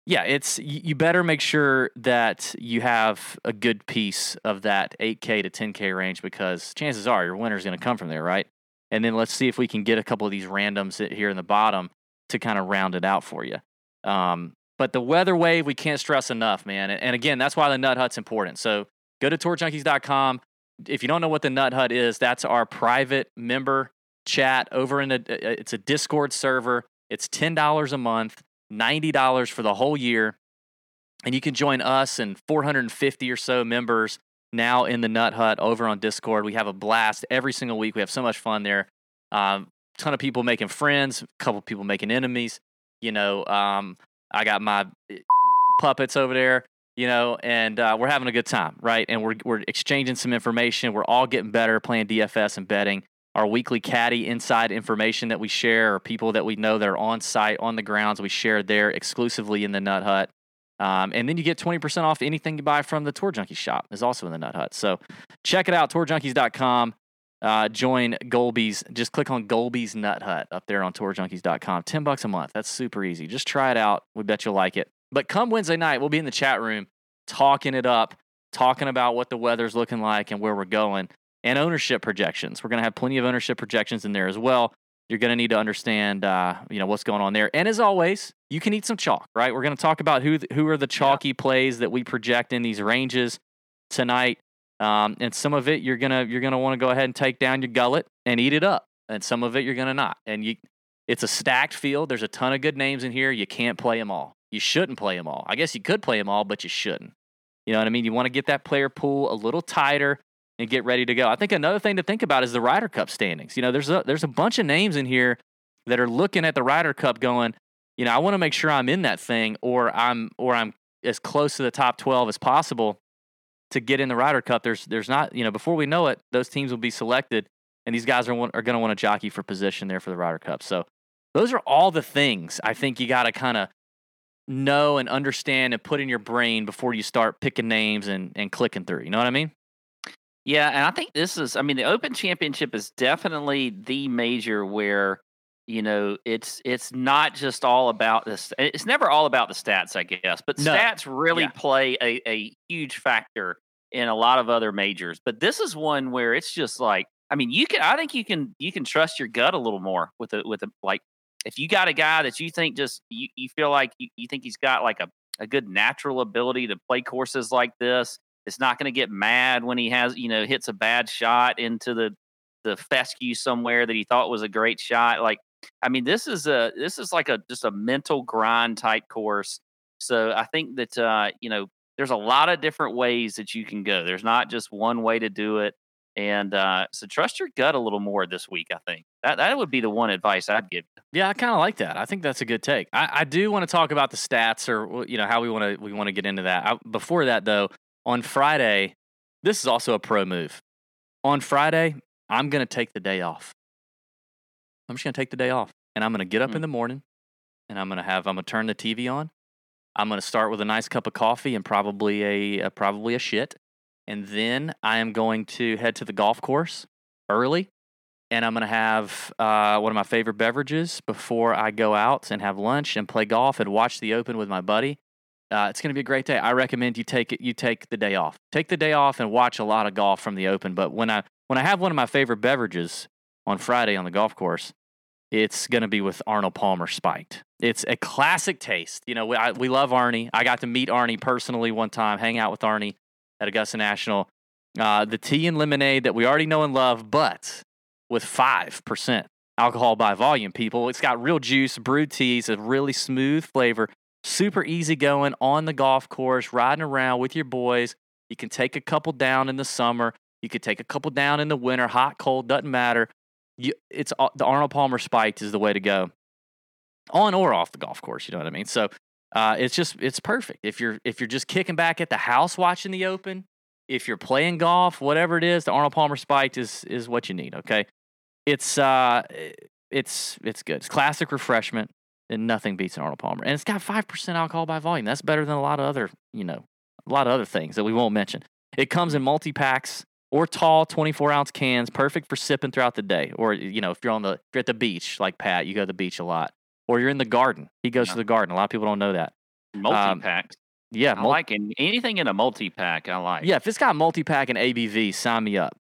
yeah, it's you better make sure that you have a good piece of that 8K to 10K range because chances are your winner's going to come from there, right? And then let's see if we can get a couple of these randoms here in the bottom to kind of round it out for you. Um, but the weather wave, we can't stress enough, man. And again, that's why the Nut Hut's important. So go to tourjunkies.com. If you don't know what the Nut Hut is, that's our private member chat over in a, it's a Discord server. It's $10 a month $90 for the whole year. And you can join us and 450 or so members now in the Nut Hut over on Discord. We have a blast every single week. We have so much fun there. Um, ton of people making friends, a couple people making enemies. You know, um, I got my eh, puppets over there, you know, and uh, we're having a good time, right? And we're we're exchanging some information. We're all getting better playing DFS and betting our weekly caddy inside information that we share or people that we know that are on site on the grounds we share there exclusively in the nut hut um, and then you get 20% off anything you buy from the tour junkie shop is also in the nut hut so check it out tourjunkies.com uh, join golby's just click on golby's nut hut up there on tourjunkies.com 10 bucks a month that's super easy just try it out we bet you'll like it but come wednesday night we'll be in the chat room talking it up talking about what the weather's looking like and where we're going and ownership projections. We're going to have plenty of ownership projections in there as well. You're going to need to understand, uh, you know, what's going on there. And as always, you can eat some chalk, right? We're going to talk about who who are the chalky yeah. plays that we project in these ranges tonight. Um, and some of it you're gonna you're gonna want to go ahead and take down your gullet and eat it up, and some of it you're gonna not. And you, it's a stacked field. There's a ton of good names in here. You can't play them all. You shouldn't play them all. I guess you could play them all, but you shouldn't. You know what I mean? You want to get that player pool a little tighter and get ready to go. I think another thing to think about is the Ryder Cup standings. You know, there's a there's a bunch of names in here that are looking at the Ryder Cup going, you know, I want to make sure I'm in that thing or I'm or I'm as close to the top 12 as possible to get in the Ryder Cup. There's there's not, you know, before we know it, those teams will be selected and these guys are are going to want to jockey for position there for the Ryder Cup. So those are all the things I think you got to kind of know and understand and put in your brain before you start picking names and, and clicking through. You know what I mean? Yeah, and I think this is I mean the Open Championship is definitely the major where you know it's it's not just all about this it's never all about the stats I guess, but no. stats really yeah. play a, a huge factor in a lot of other majors. But this is one where it's just like I mean you can I think you can you can trust your gut a little more with a with a like if you got a guy that you think just you, you feel like you, you think he's got like a, a good natural ability to play courses like this it's not going to get mad when he has, you know, hits a bad shot into the the fescue somewhere that he thought was a great shot. Like, I mean, this is a this is like a just a mental grind type course. So I think that uh, you know, there's a lot of different ways that you can go. There's not just one way to do it. And uh, so trust your gut a little more this week. I think that that would be the one advice I'd give. Yeah, I kind of like that. I think that's a good take. I, I do want to talk about the stats, or you know, how we want to we want to get into that. I, before that, though, on Friday, this is also a pro move. On Friday, I'm going to take the day off. I'm just going to take the day off and I'm going to get up mm-hmm. in the morning and I'm going to have, I'm going to turn the TV on. I'm going to start with a nice cup of coffee and probably a, a probably a shit. And then I am going to head to the golf course early and I'm going to have uh, one of my favorite beverages before I go out and have lunch and play golf and watch the Open with my buddy. Uh, it's going to be a great day. I recommend you take it. You take the day off. Take the day off and watch a lot of golf from the Open. But when I when I have one of my favorite beverages on Friday on the golf course, it's going to be with Arnold Palmer spiked. It's a classic taste. You know, we, I, we love Arnie. I got to meet Arnie personally one time, hang out with Arnie at Augusta National. Uh, the tea and lemonade that we already know and love, but with 5% alcohol by volume, people. It's got real juice, brewed teas, a really smooth flavor super easy going on the golf course, riding around with your boys. You can take a couple down in the summer. You could take a couple down in the winter, hot, cold, doesn't matter. You, it's the Arnold Palmer Spiked is the way to go, on or off the golf course. You know what I mean? So uh, it's just it's perfect if you're if you're just kicking back at the house watching the Open. If you're playing golf, whatever it is, the Arnold Palmer Spiked is is what you need. Okay, it's uh, it's it's good. It's classic refreshment and nothing beats an Arnold Palmer. And it's got 5% alcohol by volume. That's better than a lot of other, you know, a lot of other things that we won't mention. It comes in multi packs or tall 24 ounce cans, perfect for sipping throughout the day. Or, you know, if you're on the, you're at the beach, like Pat, you go to the beach a lot. Or you're in the garden. He goes Yeah. to the garden. A lot of people don't know that. Multi packs. Yeah. I mul- like any- anything in a multi pack. I like. yeah. If it's got multi pack and ABV, sign me up.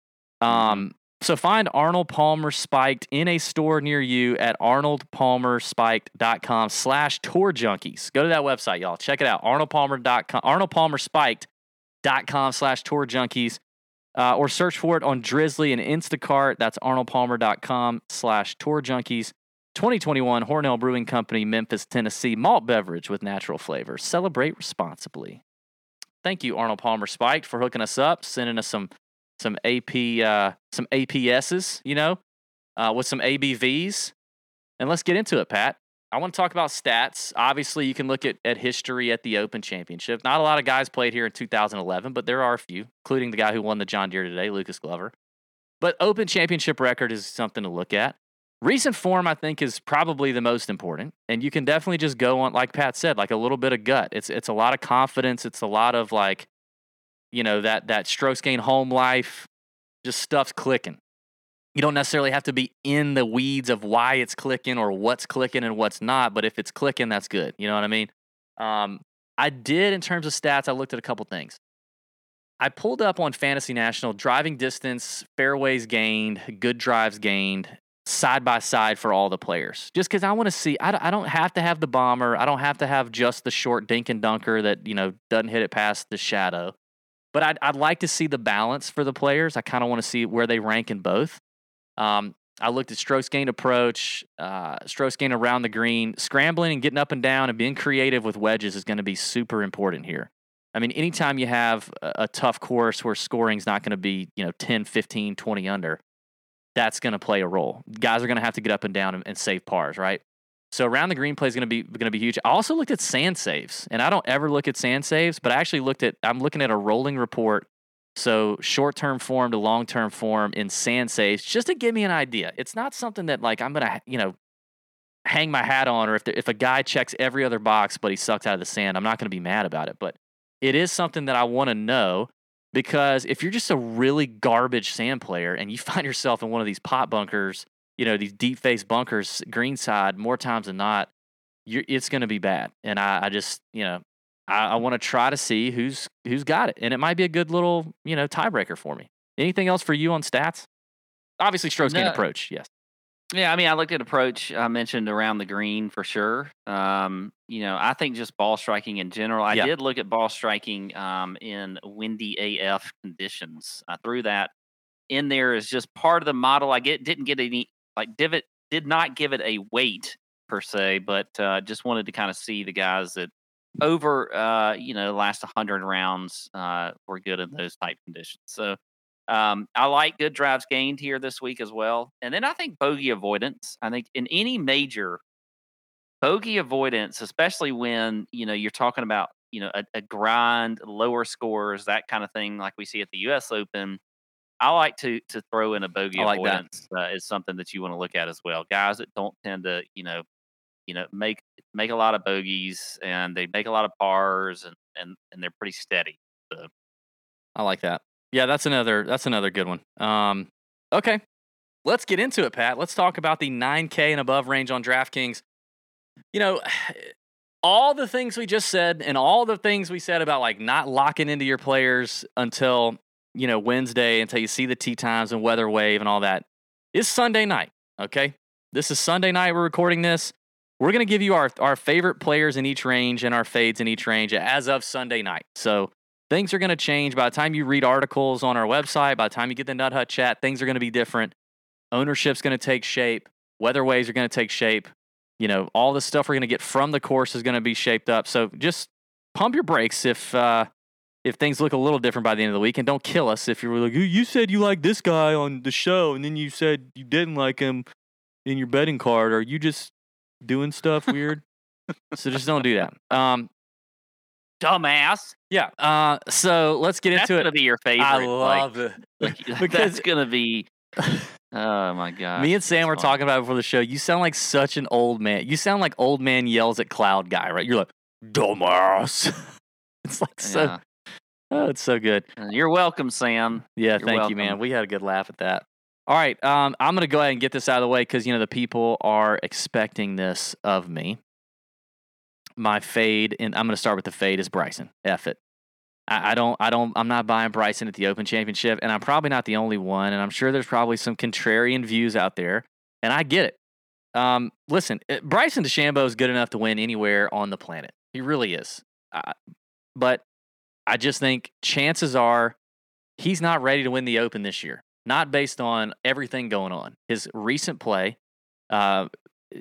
Mm-hmm. Um, so find Arnold Palmer Spiked in a store near you at arnoldpalmerspiked.com slash tour junkies. Go to that website, y'all. Check it out. arnoldpalmer.com, arnoldpalmerspiked.com slash tour junkies. Uh, or search for it on Drizzly and Instacart. That's arnoldpalmer.com slash tour junkies. 2021 Hornell Brewing Company, Memphis, Tennessee. Malt beverage with natural flavors. Celebrate responsibly. Thank you, Arnold Palmer Spiked, for hooking us up, sending us some some AP uh, some APSs, you know, uh, with some ABVs. And let's get into it, Pat. I want to talk about stats. Obviously, you can look at, at history at the Open Championship. Not a lot of guys played here in 2011, but there are a few, including the guy who won the John Deere today, Lucas Glover. But Open Championship record is something to look at. Recent form, I think, is probably the most important, and you can definitely just go on, like Pat said, like a little bit of gut. It's it's a lot of confidence. It's a lot of like, you know, that that strokes gain home life, just stuff's clicking. You don't necessarily have to be in the weeds of why it's clicking or what's clicking and what's not, but if it's clicking, that's good. You know what I mean? Um, I did in terms of stats. I looked at a couple things. I pulled up on Fantasy National driving distance, fairways gained, good drives gained, side by side for all the players. Just because I want to see, I, don't- I don't have to have the bomber. I don't have to have just the short dink and dunker that, you know, doesn't hit it past the shadow. But I'd, I'd like to see the balance for the players. I kind of want to see where they rank in both. Um, I looked at strokes gained approach, uh, strokes gained around the green, scrambling and getting up and down and being creative with wedges is going to be super important here. I mean, anytime you have a, a tough course where scoring's not going to be, you know, 10, 15, 20 under, that's going to play a role. Guys are going to have to get up and down and, and save pars, right? So around the green play is going to be going to be huge. I also looked at sand saves, and I don't ever look at sand saves, but I actually looked at I'm looking at a rolling report. So short term form to long term form in sand saves, just to give me an idea. It's not something that like I'm gonna you know hang my hat on, or if the, if a guy checks every other box but he sucks out of the sand, I'm not gonna be mad about it. But it is something that I want to know because if you're just a really garbage sand player and you find yourself in one of these pot bunkers, you know, these deep face bunkers, green side, more times than not, it's going to be bad. And I, I just, you know, I, I want to try to see who's who's got it, and it might be a good little, you know, tiebreaker for me. Anything else for you on stats? Obviously, strokes No. approach. Yes. Yeah, I mean, I looked at approach. I mentioned around the green for sure. Um, you know, I think just ball striking in general. I Yeah. did look at ball striking um, in windy AF conditions. I threw that in there as just part of the model. I get didn't get any like divot did not give it a weight per se, but uh, just wanted to kind of see the guys that over uh, you know the last 100 rounds uh, were good in those type conditions. So um, I like good drives gained here this week as well. And then I think bogey avoidance. I think in any major bogey avoidance, especially when you know you're talking about you know a, a grind, lower scores, that kind of thing, like we see at the U.S. Open. I like to to throw in a bogey like avoidance uh, is something that you want to look at as well. Guys that don't tend to you know you know make make a lot of bogeys and they make a lot of pars and and and they're pretty steady. I like that. Yeah, that's another that's another good one. Um, okay, let's get into it, Pat. Let's talk about the 9K and above range on DraftKings. You know, all the things we just said, and all the things we said about like not locking into your players until you know Wednesday, until you see the tee times and weather wave and all that, is Sunday night. Okay, this is Sunday night. We're recording this. We're gonna give you our our favorite players in each range and our fades in each range as of Sunday night. So things are going to change. By the time you read articles on our website by the time you get the nut hut chat things are going to be different. Ownership's going to take shape. Weather waves are going to take shape. You know all the stuff we're going to get from the course is going to be shaped up. So just pump your brakes if uh if things look a little different by the end of the week and don't kill us if you're like "You- said you like this guy on the show and then you said you didn't like him in your betting card or you just doing stuff weird so just don't do that um Dumbass. yeah uh so let's get That's into gonna it be your favorite. I like, love it. like, because- that's gonna be. Oh my god. Me and Sam were talking about it before the show. You sound like such an old man. You sound like old man yells at cloud guy, right? You're like, dumbass. it's like so Yeah. Oh, it's so good. You're welcome, Sam. Yeah, You're thank you, man. We had a good laugh at that. All right, um, I'm gonna go ahead and get this out of the way because you know the people are expecting this of me. My fade, and I'm gonna start with the fade is Bryson. F it. I, I don't, I don't, I'm not buying Bryson at the Open Championship, and I'm probably not the only one. And I'm sure there's probably some contrarian views out there, and I get it. Um, listen, uh, Bryson DeChambeau is good enough to win anywhere on the planet. He really is. Uh, but I just think chances are he's not ready to win the Open this year. Not based on everything going on. His recent play, uh,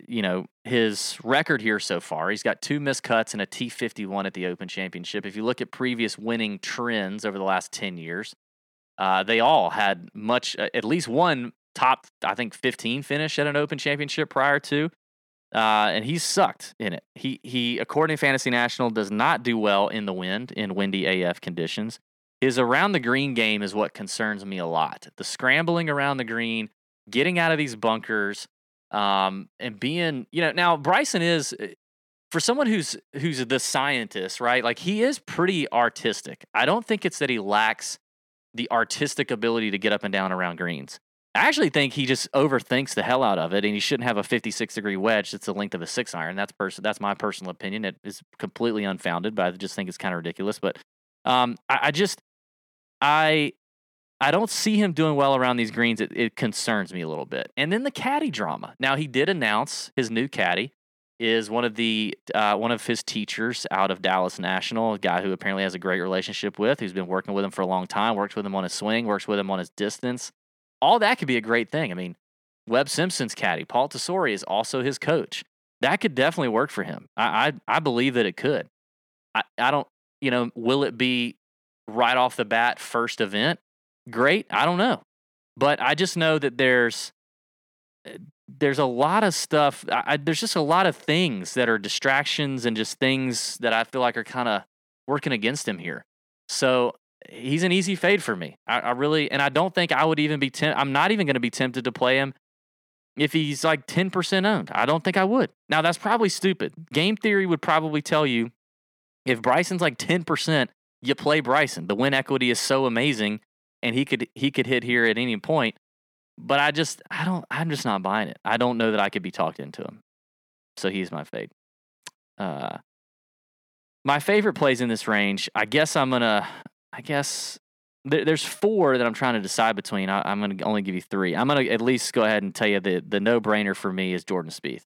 you know, his record here so far, he's got two missed cuts and a T51 at the Open Championship. If you look at previous winning trends over the last 10 years, uh, they all had much, uh, at least one top, I think, 15 finish at an Open Championship prior to. Uh, and he's sucked in it. He he, according to Fantasy National, does not do well in the wind in windy AF conditions. His around the green game is what concerns me a lot. The scrambling around the green, getting out of these bunkers, um, and being you know now Bryson is uh, for someone who's who's the scientist, right? Like he is pretty artistic. I don't think it's that he lacks the artistic ability to get up and down around greens. I actually think he just overthinks the hell out of it, and he shouldn't have a 56 degree wedge that's the length of a six iron. That's person. That's my personal opinion. It is completely unfounded, but I just think it's kind of ridiculous. But um, I, I just, I, I don't see him doing well around these greens. It, it concerns me a little bit. And then the caddy drama. Now he did announce his new caddy is one of the uh, one of his teachers out of Dallas National, a guy who apparently has a great relationship with, who's been working with him for a long time, works with him on his swing, works with him on his distance. All that could be a great thing. I mean, Webb Simpson's caddy, Paul Tesori, is also his coach. That could definitely work for him. I I, I believe that it could. I, I don't, you know, will it be right off the bat first event? Great. I don't know. But I just know that there's eh, there's a lot of stuff. I, there's just a lot of things that are distractions and just things that I feel like are kind of working against him here. So he's an easy fade for me. I, I really, and I don't think I would even be. Tem- I'm not even going to be tempted to play him if he's like 10% owned. I don't think I would. Now that's probably stupid. Game theory would probably tell you if Bryson's like 10%, you play Bryson. The win equity is so amazing and he could he could hit here at any point. But I just I don't I'm just not buying it. I don't know that I could be talked into him. So he's my fade. Uh my favorite plays in this range, I guess I'm gonna I guess there, there's four that I'm trying to decide between. I, I'm gonna only give you three. I'm gonna at least go ahead and tell you the the no brainer for me is Jordan Spieth.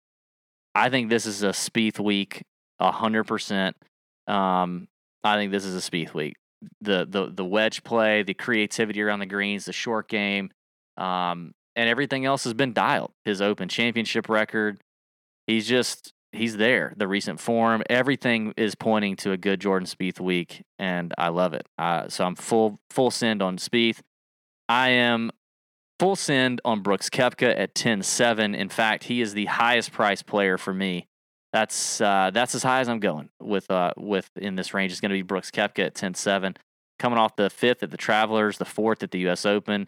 I think this is a Spieth week, hundred percent. Um, I think this is a Spieth week. The the the wedge play, the creativity around the greens, the short game, um, and everything else has been dialed. His Open Championship record, he's just he's there. The recent form, everything is pointing to a good Jordan Spieth week, and I love it. Uh, so I'm full full send on Spieth. I am full send on Brooks Koepka at 10-7. In fact, he is the highest priced player for me. That's uh, that's as high as I'm going with uh, with in this range. It's going to be Brooks Koepka at 10-7, coming off the fifth at the Travelers, the fourth at the U.S. Open,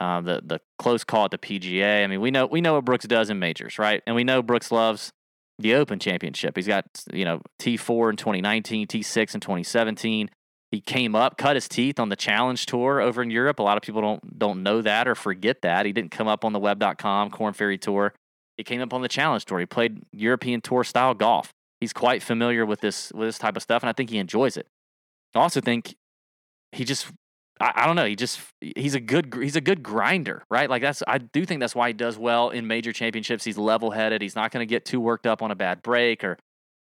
uh, the the close call at the PGA. I mean, we know we know what Brooks does in majors, right? And we know Brooks loves the Open Championship. He's got you know T4 in 2019, T6 in 2017. He came up, cut his teeth on the Challenge Tour over in Europe. A lot of people don't don't know that or forget that. He didn't come up on the Web.com Korn Ferry Tour. He came up on the Challenge Tour. He played European Tour style golf. He's quite familiar with this with this type of stuff, and I think he enjoys it. I also think he just I, I don't know. He just he's a good he's a good grinder, right? Like that's I do think that's why he does well in major championships. He's level headed. He's not going to get too worked up on a bad break or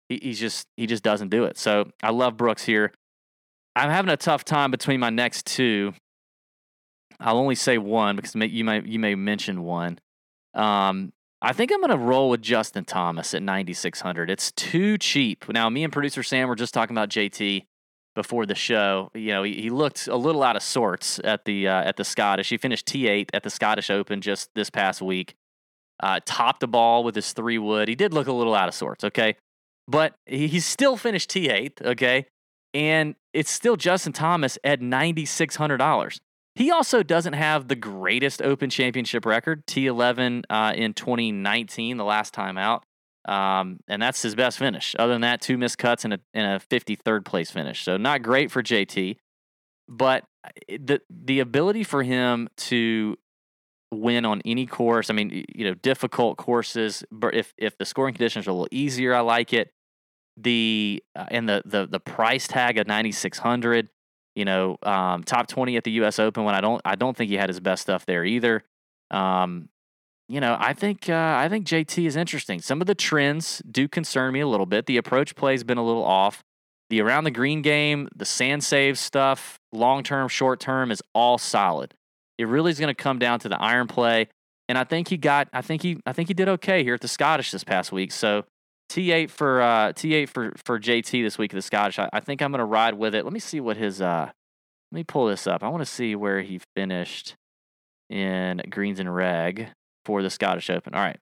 he, he's just he just doesn't do it. So I love Brooks here. I'm having a tough time between my next two. I'll only say one because you may you may mention one. Um, I think I'm going to roll with Justin Thomas at 9600. It's too cheap. Now, me and producer Sam were just talking about JT before the show. You know, he, he looked a little out of sorts at the uh, at the Scottish. He finished T8 at the Scottish Open just this past week. Uh, topped the ball with his three wood. He did look a little out of sorts, okay, but he, he's still finished T8, okay, and it's still Justin Thomas at ninety six hundred dollars. He also doesn't have the greatest Open Championship record, T11 uh, in 2019, the last time out. Um, and that's his best finish. Other than that, two missed cuts and a, and a 53rd place finish. So not great for JT. but the the ability for him to win on any course, I mean, you know, difficult courses, but if if the scoring conditions are a little easier, I like it. The uh, and the the the price tag of 9600, you know, um, top 20 at the US Open when I don't I don't think he had his best stuff there either. Um, you know, I think uh, I think JT is interesting. Some of the trends do concern me a little bit. The approach play has been a little off. The around the green game, the sand save stuff, long term, short term is all solid. It really is going to come down to the iron play, and I think he got. I think he. I think he did okay here at the Scottish this past week. So T8 for uh, T8 for for JT this week at the Scottish. I, I think I'm going to ride with it. Let me see what his. Uh, let me pull this up. I want to see where he finished in greens and reg for the Scottish Open. All right.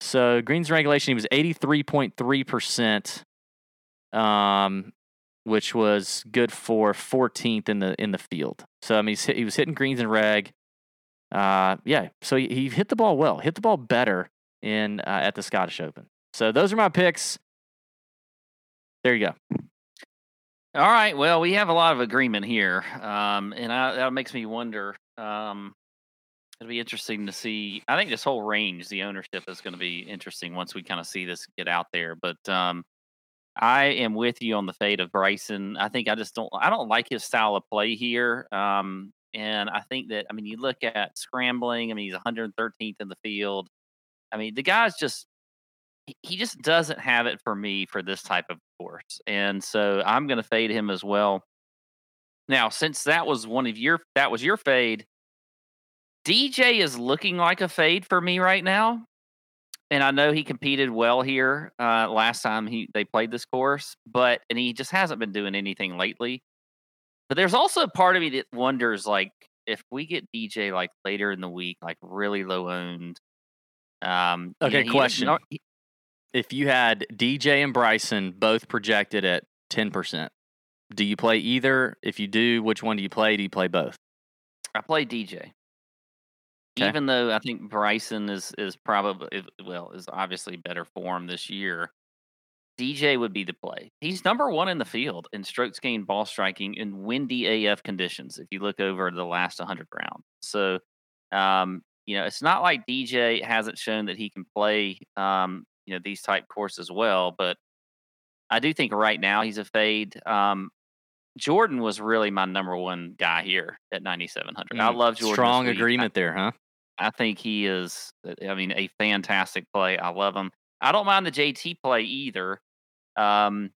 So greens regulation, he was 83.3%, um, which was good for 14th in the in the field. So I mean, he was hitting greens and reg. Uh, yeah. So he, he, hit the ball well, hit the ball better in uh, at the Scottish Open. So those are my picks. There you go. All right. Well, we have a lot of agreement here, um, and I, that makes me wonder. Um, It'll be interesting to see. I think this whole range, the ownership is going to be interesting once we kind of see this get out there. But um, I am with you on the fate of Bryson. I think I just don't. I don't like his style of play here. Um, and I think that I mean, you look at scrambling. I mean, he's 113th in the field. I mean, the guy's just he just doesn't have it for me for this type of course, and so I'm going to fade him as well. Now, since that was one of your that was your fade, DJ is looking like a fade for me right now. And I know he competed well here uh, last time he they played this course, but and he just hasn't been doing anything lately. But there's also a part of me that wonders like if we get DJ like later in the week, like really low owned. Um, okay, you know, question: he, If you had DJ and Bryson both projected at ten percent, do you play either? If you do, which one do you play? Do you play both? I play DJ. Okay. Even though I think Bryson is is probably well is obviously better form this year, DJ would be the play. He's number one in the field in strokes gained ball striking in windy AF conditions. If you look over the last 100 rounds, so um, you know it's not like DJ hasn't shown that he can play um, you know these type courses as well, but I do think right now he's a fade. Um, Jordan was really my number one guy here at 9,700. Mm, I love Jordan. Strong agreement I, there, huh? I think he is, uh, I mean, a fantastic play. I love him. I don't mind the JT play either. Um,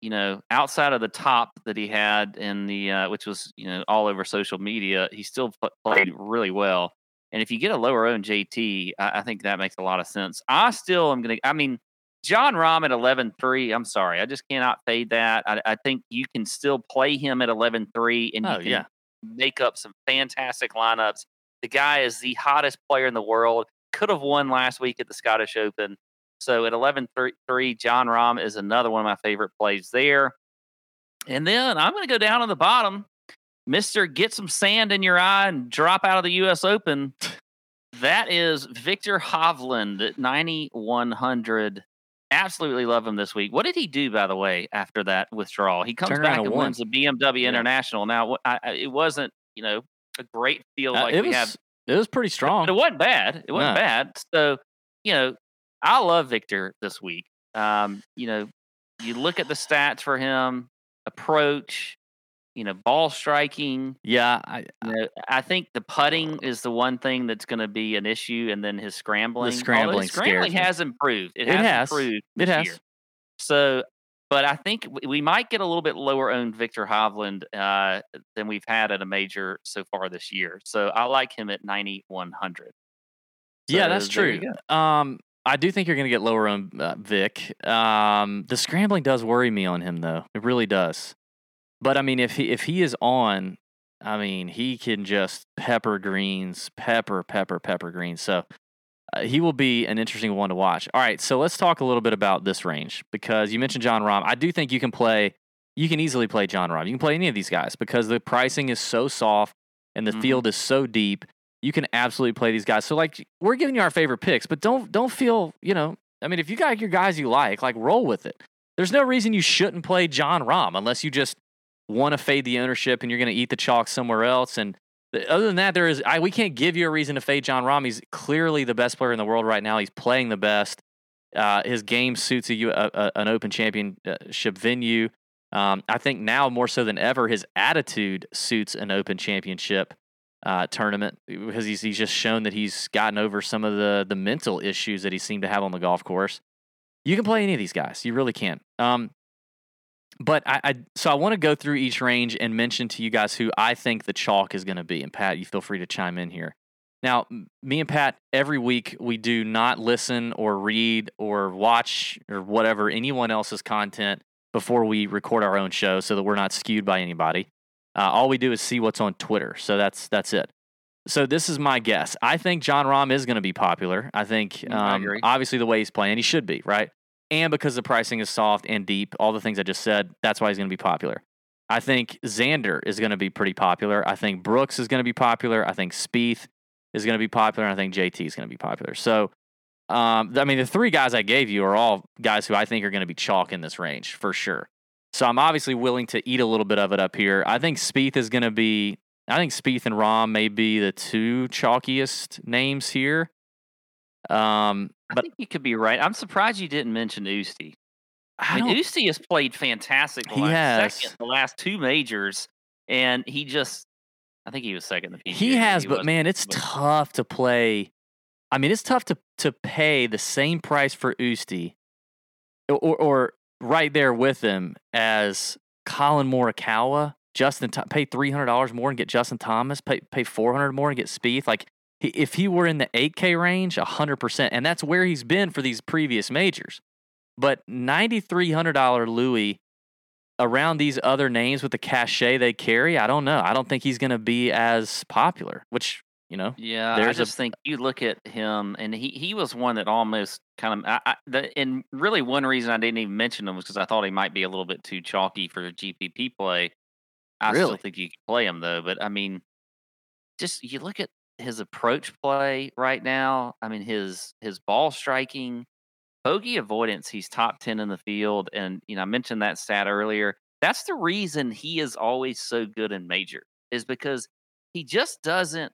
you know, outside of the top that he had in the, uh, which was, you know, all over social media, he still played really well. And if you get a lower owned JT, I, I think that makes a lot of sense. I still am going to, I mean, Jon Rahm at 11 3, I'm sorry. I just cannot fade that. I, I think you can still play him at 11 3 and you oh, can yeah. make up some fantastic lineups the guy is the hottest player in the world. Could have won last week at the Scottish Open. So at 11 3, Jon Rahm is another one of my favorite plays there. And then I'm going to go down on the bottom. Mr. Get some sand in your eye and drop out of the U.S. Open. That is Viktor Hovland at 9,100. Absolutely love him this week. What did he do, by the way, after that withdrawal? He comes Turn back and wins the BMW yeah. International. Now, I, it wasn't, you know, a great field uh, like we was, have. It was pretty strong. But it wasn't bad. It wasn't no. bad. So, you know, I love Viktor this week. Um, you know, you look at the stats for him, approach, you know, ball striking. Yeah, I, you know, I think the putting is the one thing that's going to be an issue, and then his scrambling. The scrambling, his scrambling has improved. It, it has, has, improved. It has. Year. So but I think we might get a little bit lower owned Viktor Hovland uh, than we've had at a major so far this year. So I like him at 9,100. So yeah, that's true. Um, I do think you're going to get lower on uh, Vic. Um, the scrambling does worry me on him, though. It really does. But I mean, if he if he is on, I mean, he can just pepper greens, pepper, pepper, pepper greens. So uh, he will be an interesting one to watch. All right, so let's talk a little bit about this range because you mentioned Jon Rahm. I do think you can play, you can easily play Jon Rahm. You can play any of these guys because the pricing is so soft and the mm-hmm. field is so deep. You can absolutely play these guys. So like we're giving you our favorite picks, but don't don't feel you know. I mean, if you got your guys you like, like roll with it. There's no reason you shouldn't play Jon Rahm unless you just want to fade the ownership and you're going to eat the chalk somewhere else. And th- other than that, there is I, we can't give you a reason to fade Jon Rahm. He's clearly the best player in the world right now. He's playing the best. Uh, his game suits a, a, a, an Open Championship venue. Um, I think now more so than ever, his attitude suits an Open Championship uh, tournament because he's he's just shown that he's gotten over some of the the mental issues that he seemed to have on the golf course. You can play any of these guys, you really can. Um, but I, I so I want to go through each range and mention to you guys who I think the chalk is going to be. And Pat, you feel free to chime in here. Now, me and Pat, every week we do not listen or read or watch or whatever anyone else's content before we record our own show, so that we're not skewed by anybody. Uh, all we do is see what's on Twitter, so that's that's it. So this is my guess. I think Jon Rahm is going to be popular. I think, Mm, I um, obviously, the way he's playing, he should be right and because the pricing is soft and deep, all the things I just said, that's why he's going to be popular. I think Xander is going to be pretty popular. I think Brooks is going to be popular. I think Spieth is going to be popular. And I think JT is going to be popular. So, um, I mean, the three guys I gave you are all guys who I think are going to be chalk in this range for sure. So I'm obviously willing to eat a little bit of it up here. I think Spieth is going to be. I think Spieth and Rahm may be the two chalkiest names here. Um, I but think you could be right. I'm surprised you didn't mention Oosty. I I mean. Oosty has played fantastic. He last has. second, the last two majors, and he just. I think he was second in the PGA. He has, but man, it's but- tough to play. I mean, it's tough to to pay the same price for Oosty, or, or, right there with him as Collin Morikawa, Justin. Pay three hundred dollars more and get Justin Thomas. Pay pay four hundred more and get Spieth. Like he, if he were in the eight K range, hundred percent, and that's where he's been for these previous majors. But ninety three hundred dollar Louis around these other names with the cachet they carry, I don't know. I don't think he's going to be as popular, which, you know, Yeah, I There's a- just think you look at him, and he, he was one that almost kind of. I, I, the, and really, one reason I didn't even mention him was because I thought he might be a little bit too chalky for GPP play. I Really? still think you can play him though, but I mean, just you look at his approach play right now. I mean, his his ball striking, bogey avoidance. He's top ten in the field, and you know I mentioned that stat earlier. That's the reason he is always so good in major is because he just doesn't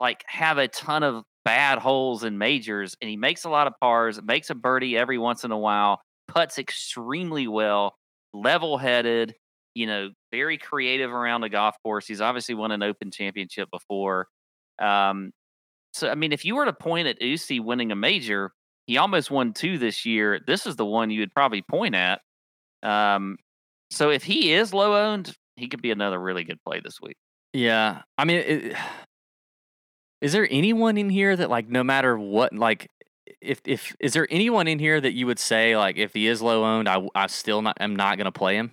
like have a ton of bad holes in majors, and he makes a lot of pars, makes a birdie every once in a while, puts extremely well, level headed. You know, very creative around the golf course. He's obviously won an Open Championship before. Um, so, I mean, if you were to point at Uzi winning a major, he almost won two this year. This is the one you would probably point at. Um, so, if he is low owned, he could be another really good play this week. yeah. I mean, it, is there anyone in here that, like, no matter what, like, if, if, is there anyone in here that you would say, like, if he is low owned, I, I still not, am not going to play him?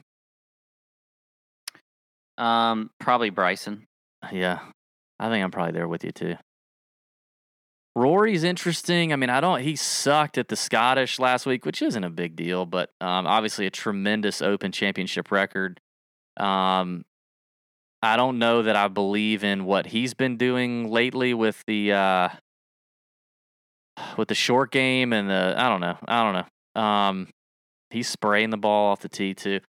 Um, probably Bryson. Yeah. I think I'm probably there with you too. Rory's interesting. I mean, I don't. He sucked at the Scottish last week, which isn't a big deal, but um, obviously a tremendous Open Championship record. Um, I don't know that I believe in what he's been doing lately with the uh, with the short game and the. I don't know. I don't know. Um, he's spraying the ball off the tee too.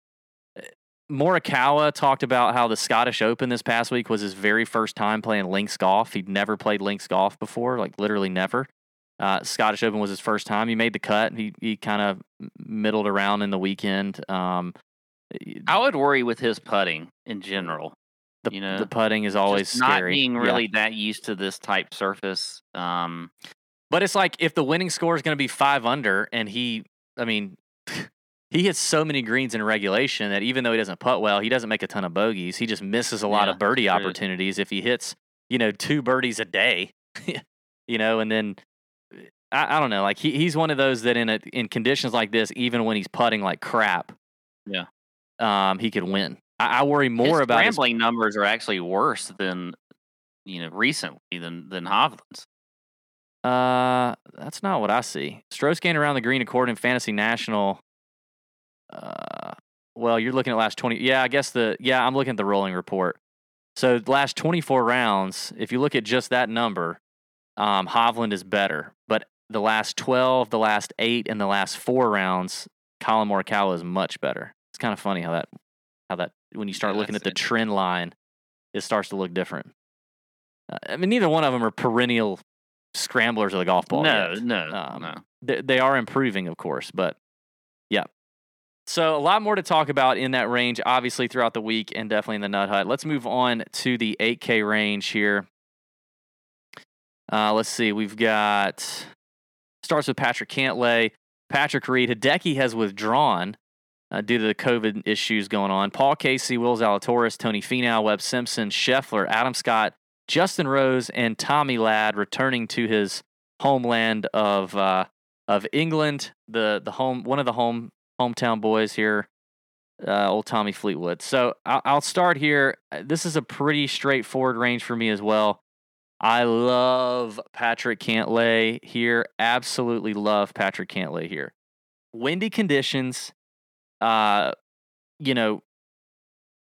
Morikawa talked about how the Scottish Open this past week was his very first time playing links golf. He'd never played links golf before, like literally never. Uh, Scottish Open was his first time. He made the cut. He he kind of middled around in the weekend. Um, I would worry with his putting in general. the, you know, the putting is always Just not scary. being Yeah. really that used to this type surface. Um, But it's like if the winning score is going to be five under, and he, I mean, he hits so many greens in regulation that even though he doesn't putt well, he doesn't make a ton of bogeys. He just misses a lot Yeah, of birdie true. opportunities if he hits, you know, two birdies a day, you know, and then. I, I don't know. Like he, he's one of those that in a, in conditions like this, even when he's putting like crap, Yeah. um, he could win. I, I worry more his about his scrambling numbers are actually worse than you know recently than than Hovland's. Uh, that's not what I see. Strokes gained around the green according to Fantasy National. Uh, well, you're looking at last 20. Yeah, I guess the yeah, I'm looking at the rolling report. So last 24 rounds, if you look at just that number, um, Hovland is better. But the last 12, the last eight, and the last four rounds, Collin Morikawa is much better. It's kind of funny how that how that when you start Yeah, looking at the trend line, it starts to look different. Uh, I mean, neither one of them are perennial scramblers of the golf ball. no, yet. no, Um, no. they, they are improving, of course, but yeah. So a lot more to talk about in that range, obviously throughout the week, and definitely in the Nut Hut. Let's move on to the 8K range here. Uh, let's see, we've got starts with Patrick Cantlay, Patrick Reed. Hideki has withdrawn uh, due to the COVID issues going on. Paul Casey, Will Zalatoris, Tony Finau, Webb Simpson, Scheffler, Adam Scott, Justin Rose, and Tommy Ladd returning to his homeland of uh, of England, the the home one of the home hometown boys here, uh, old Tommy Fleetwood. So I'll, I'll start here. Uh, This is a pretty straightforward range for me as well. I love Patrick Cantlay here. Absolutely love Patrick Cantlay here. Windy conditions, uh, you know,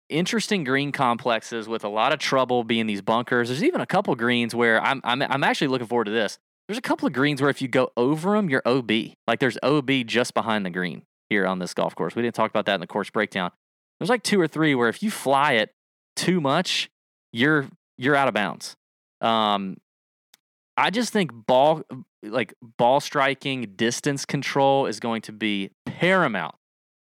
interesting green complexes with a lot of trouble being these bunkers. There's even a couple greens where I'm I'm I'm actually looking forward to this. There's a couple of greens where if you go over them, you're OB. Like there's OB just behind the green here on this golf course. We didn't talk about that in the course breakdown. There's like two or three where if you fly it too much, you're you're out of bounds. Um, I just think ball like ball striking distance control is going to be paramount,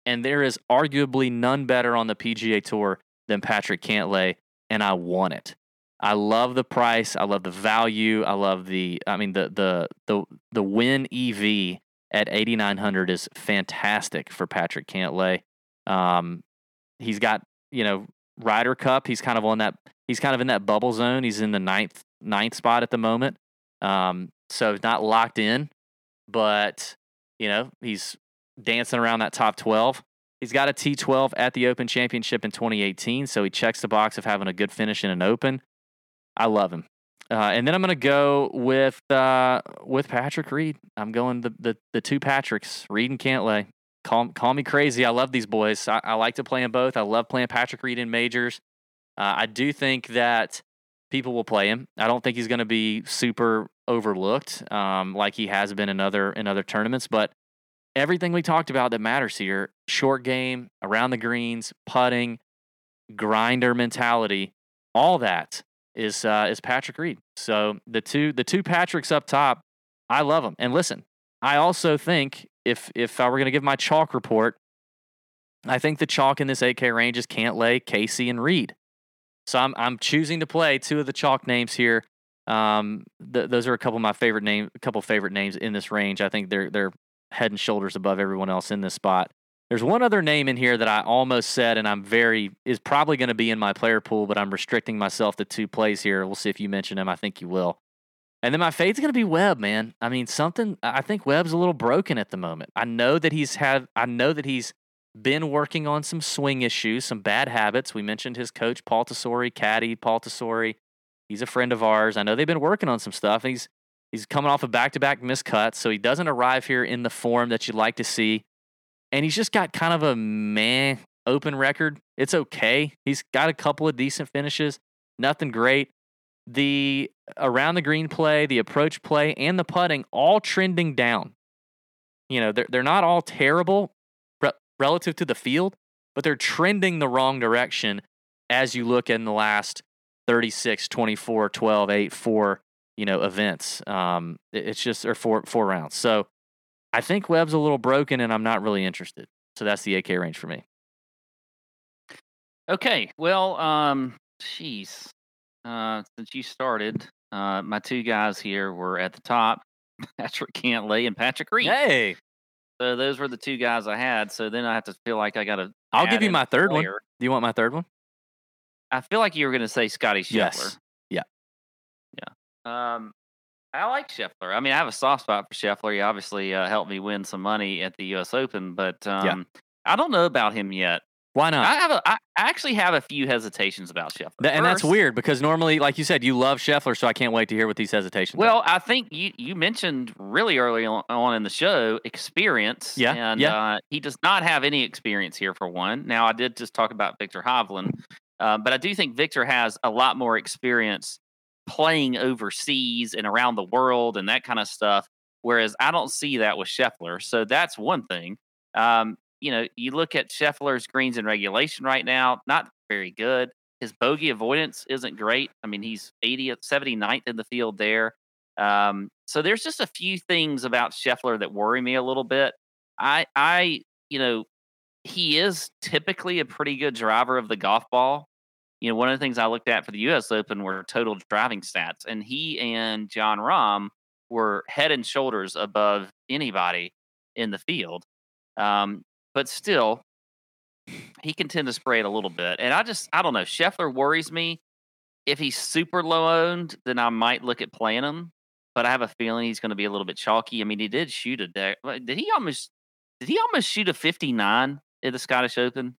and there is arguably none better on the PGA Tour than Patrick Cantlay, and I want it. I love the price. I love the value. I love the. I mean the the the the win EV at 8900 is fantastic for Patrick Cantlay. Um, he's got you know Ryder Cup. He's kind of on that. He's kind of in that bubble zone. He's in the ninth ninth spot at the moment. Um, so not locked in, but you know he's dancing around that top 12. He's got a T12 at the Open Championship in 2018, so he checks the box of having a good finish in an Open. I love him. Uh, and then I'm going to go with uh, with Patrick Reed. I'm going the, the the two Patricks, Reed and Cantlay. Call call me crazy. I love these boys. I, I like to play them both. I love playing Patrick Reed in majors. Uh, I do think that people will play him. I don't think he's going to be super overlooked um, like he has been in other in other tournaments. But everything we talked about that matters here: short game, around the greens, putting, grinder mentality, all that is uh, is Patrick Reed. So the two the two Patricks up top, I love them. And listen, I also think if if I were going to give my chalk report, I think the chalk in this 8K range is Cantlay, Casey, and Reed. So I'm I'm choosing to play two of the chalk names here. Um, th- those are a couple of my favorite name, a couple favorite names in this range. I think they're they're head and shoulders above everyone else in this spot. There's one other name in here that I almost said, and I'm very is probably going to be in my player pool, but I'm restricting myself to two plays here. We'll see if you mention him. I think you will. And then my fade's going to be Webb, man. I mean, something. I think Webb's a little broken at the moment. I know that he's had. I know that he's been working on some swing issues, some bad habits. We mentioned his coach, Paul Tesori, caddy Paul Tesori. He's a friend of ours. I know they've been working on some stuff. He's he's coming off a back-to-back miscuts, so he doesn't arrive here in the form that you'd like to see. And he's just got kind of a meh open record. It's okay. He's got a couple of decent finishes, nothing great. The around the green play, the approach play, and the putting all trending down. You know, they're they're not all terrible re- relative to the field, but they're trending the wrong direction as you look in the last 36, 24, 12, 8, 4, you know, events. Um, it's just or four four rounds. So I think Webb's a little broken, and I'm not really interested. So that's the AK range for me. Okay. Well, um, jeez. Uh, since you started, uh, my two guys here were at the top, Patrick Cantlay and Patrick Reed. Hey, So those were the two guys I had. So then I have to feel like I got to. I'll give you my third one. Do you want my third one? I feel like you were going to say Scotty Scheffler. Yes. Yeah. Yeah. Um, I like Scheffler. I mean, I have a soft spot for Scheffler. He obviously uh, helped me win some money at the U.S. Open, but um, I don't know about him yet. Why not? I have a, I actually have a few hesitations about Scheffler. Th- and that's weird because normally, like you said, you love Scheffler, so I can't wait to hear what these hesitations. are. Well, I think you you mentioned really early on, on in the show experience. Yeah, and yeah. Uh, he does not have any experience here for one. Now, I did just talk about Viktor Hovland, uh, but I do think Viktor has a lot more experience playing overseas and around the world and that kind of stuff. Whereas I don't see that with Scheffler. So that's one thing. Um, you know, you look at Scheffler's greens in regulation right now, not very good. His bogey avoidance isn't great. I mean, he's 80th, 79th in the field there. Um, so there's just a few things about Scheffler that worry me a little bit. I, I, you know, he is typically a pretty good driver of the golf ball. You know, one of the things I looked at for the U.S. Open were total driving stats, and he and Jon Rahm were head and shoulders above anybody in the field. Um, but still, he can tend to spray it a little bit. And I just, I don't know. Scheffler worries me. If he's super low owned, then I might look at playing him. But I have a feeling he's going to be a little bit chalky. I mean, he did shoot a deck. Did he almost? Did he almost shoot a fifty nine at the Scottish Open?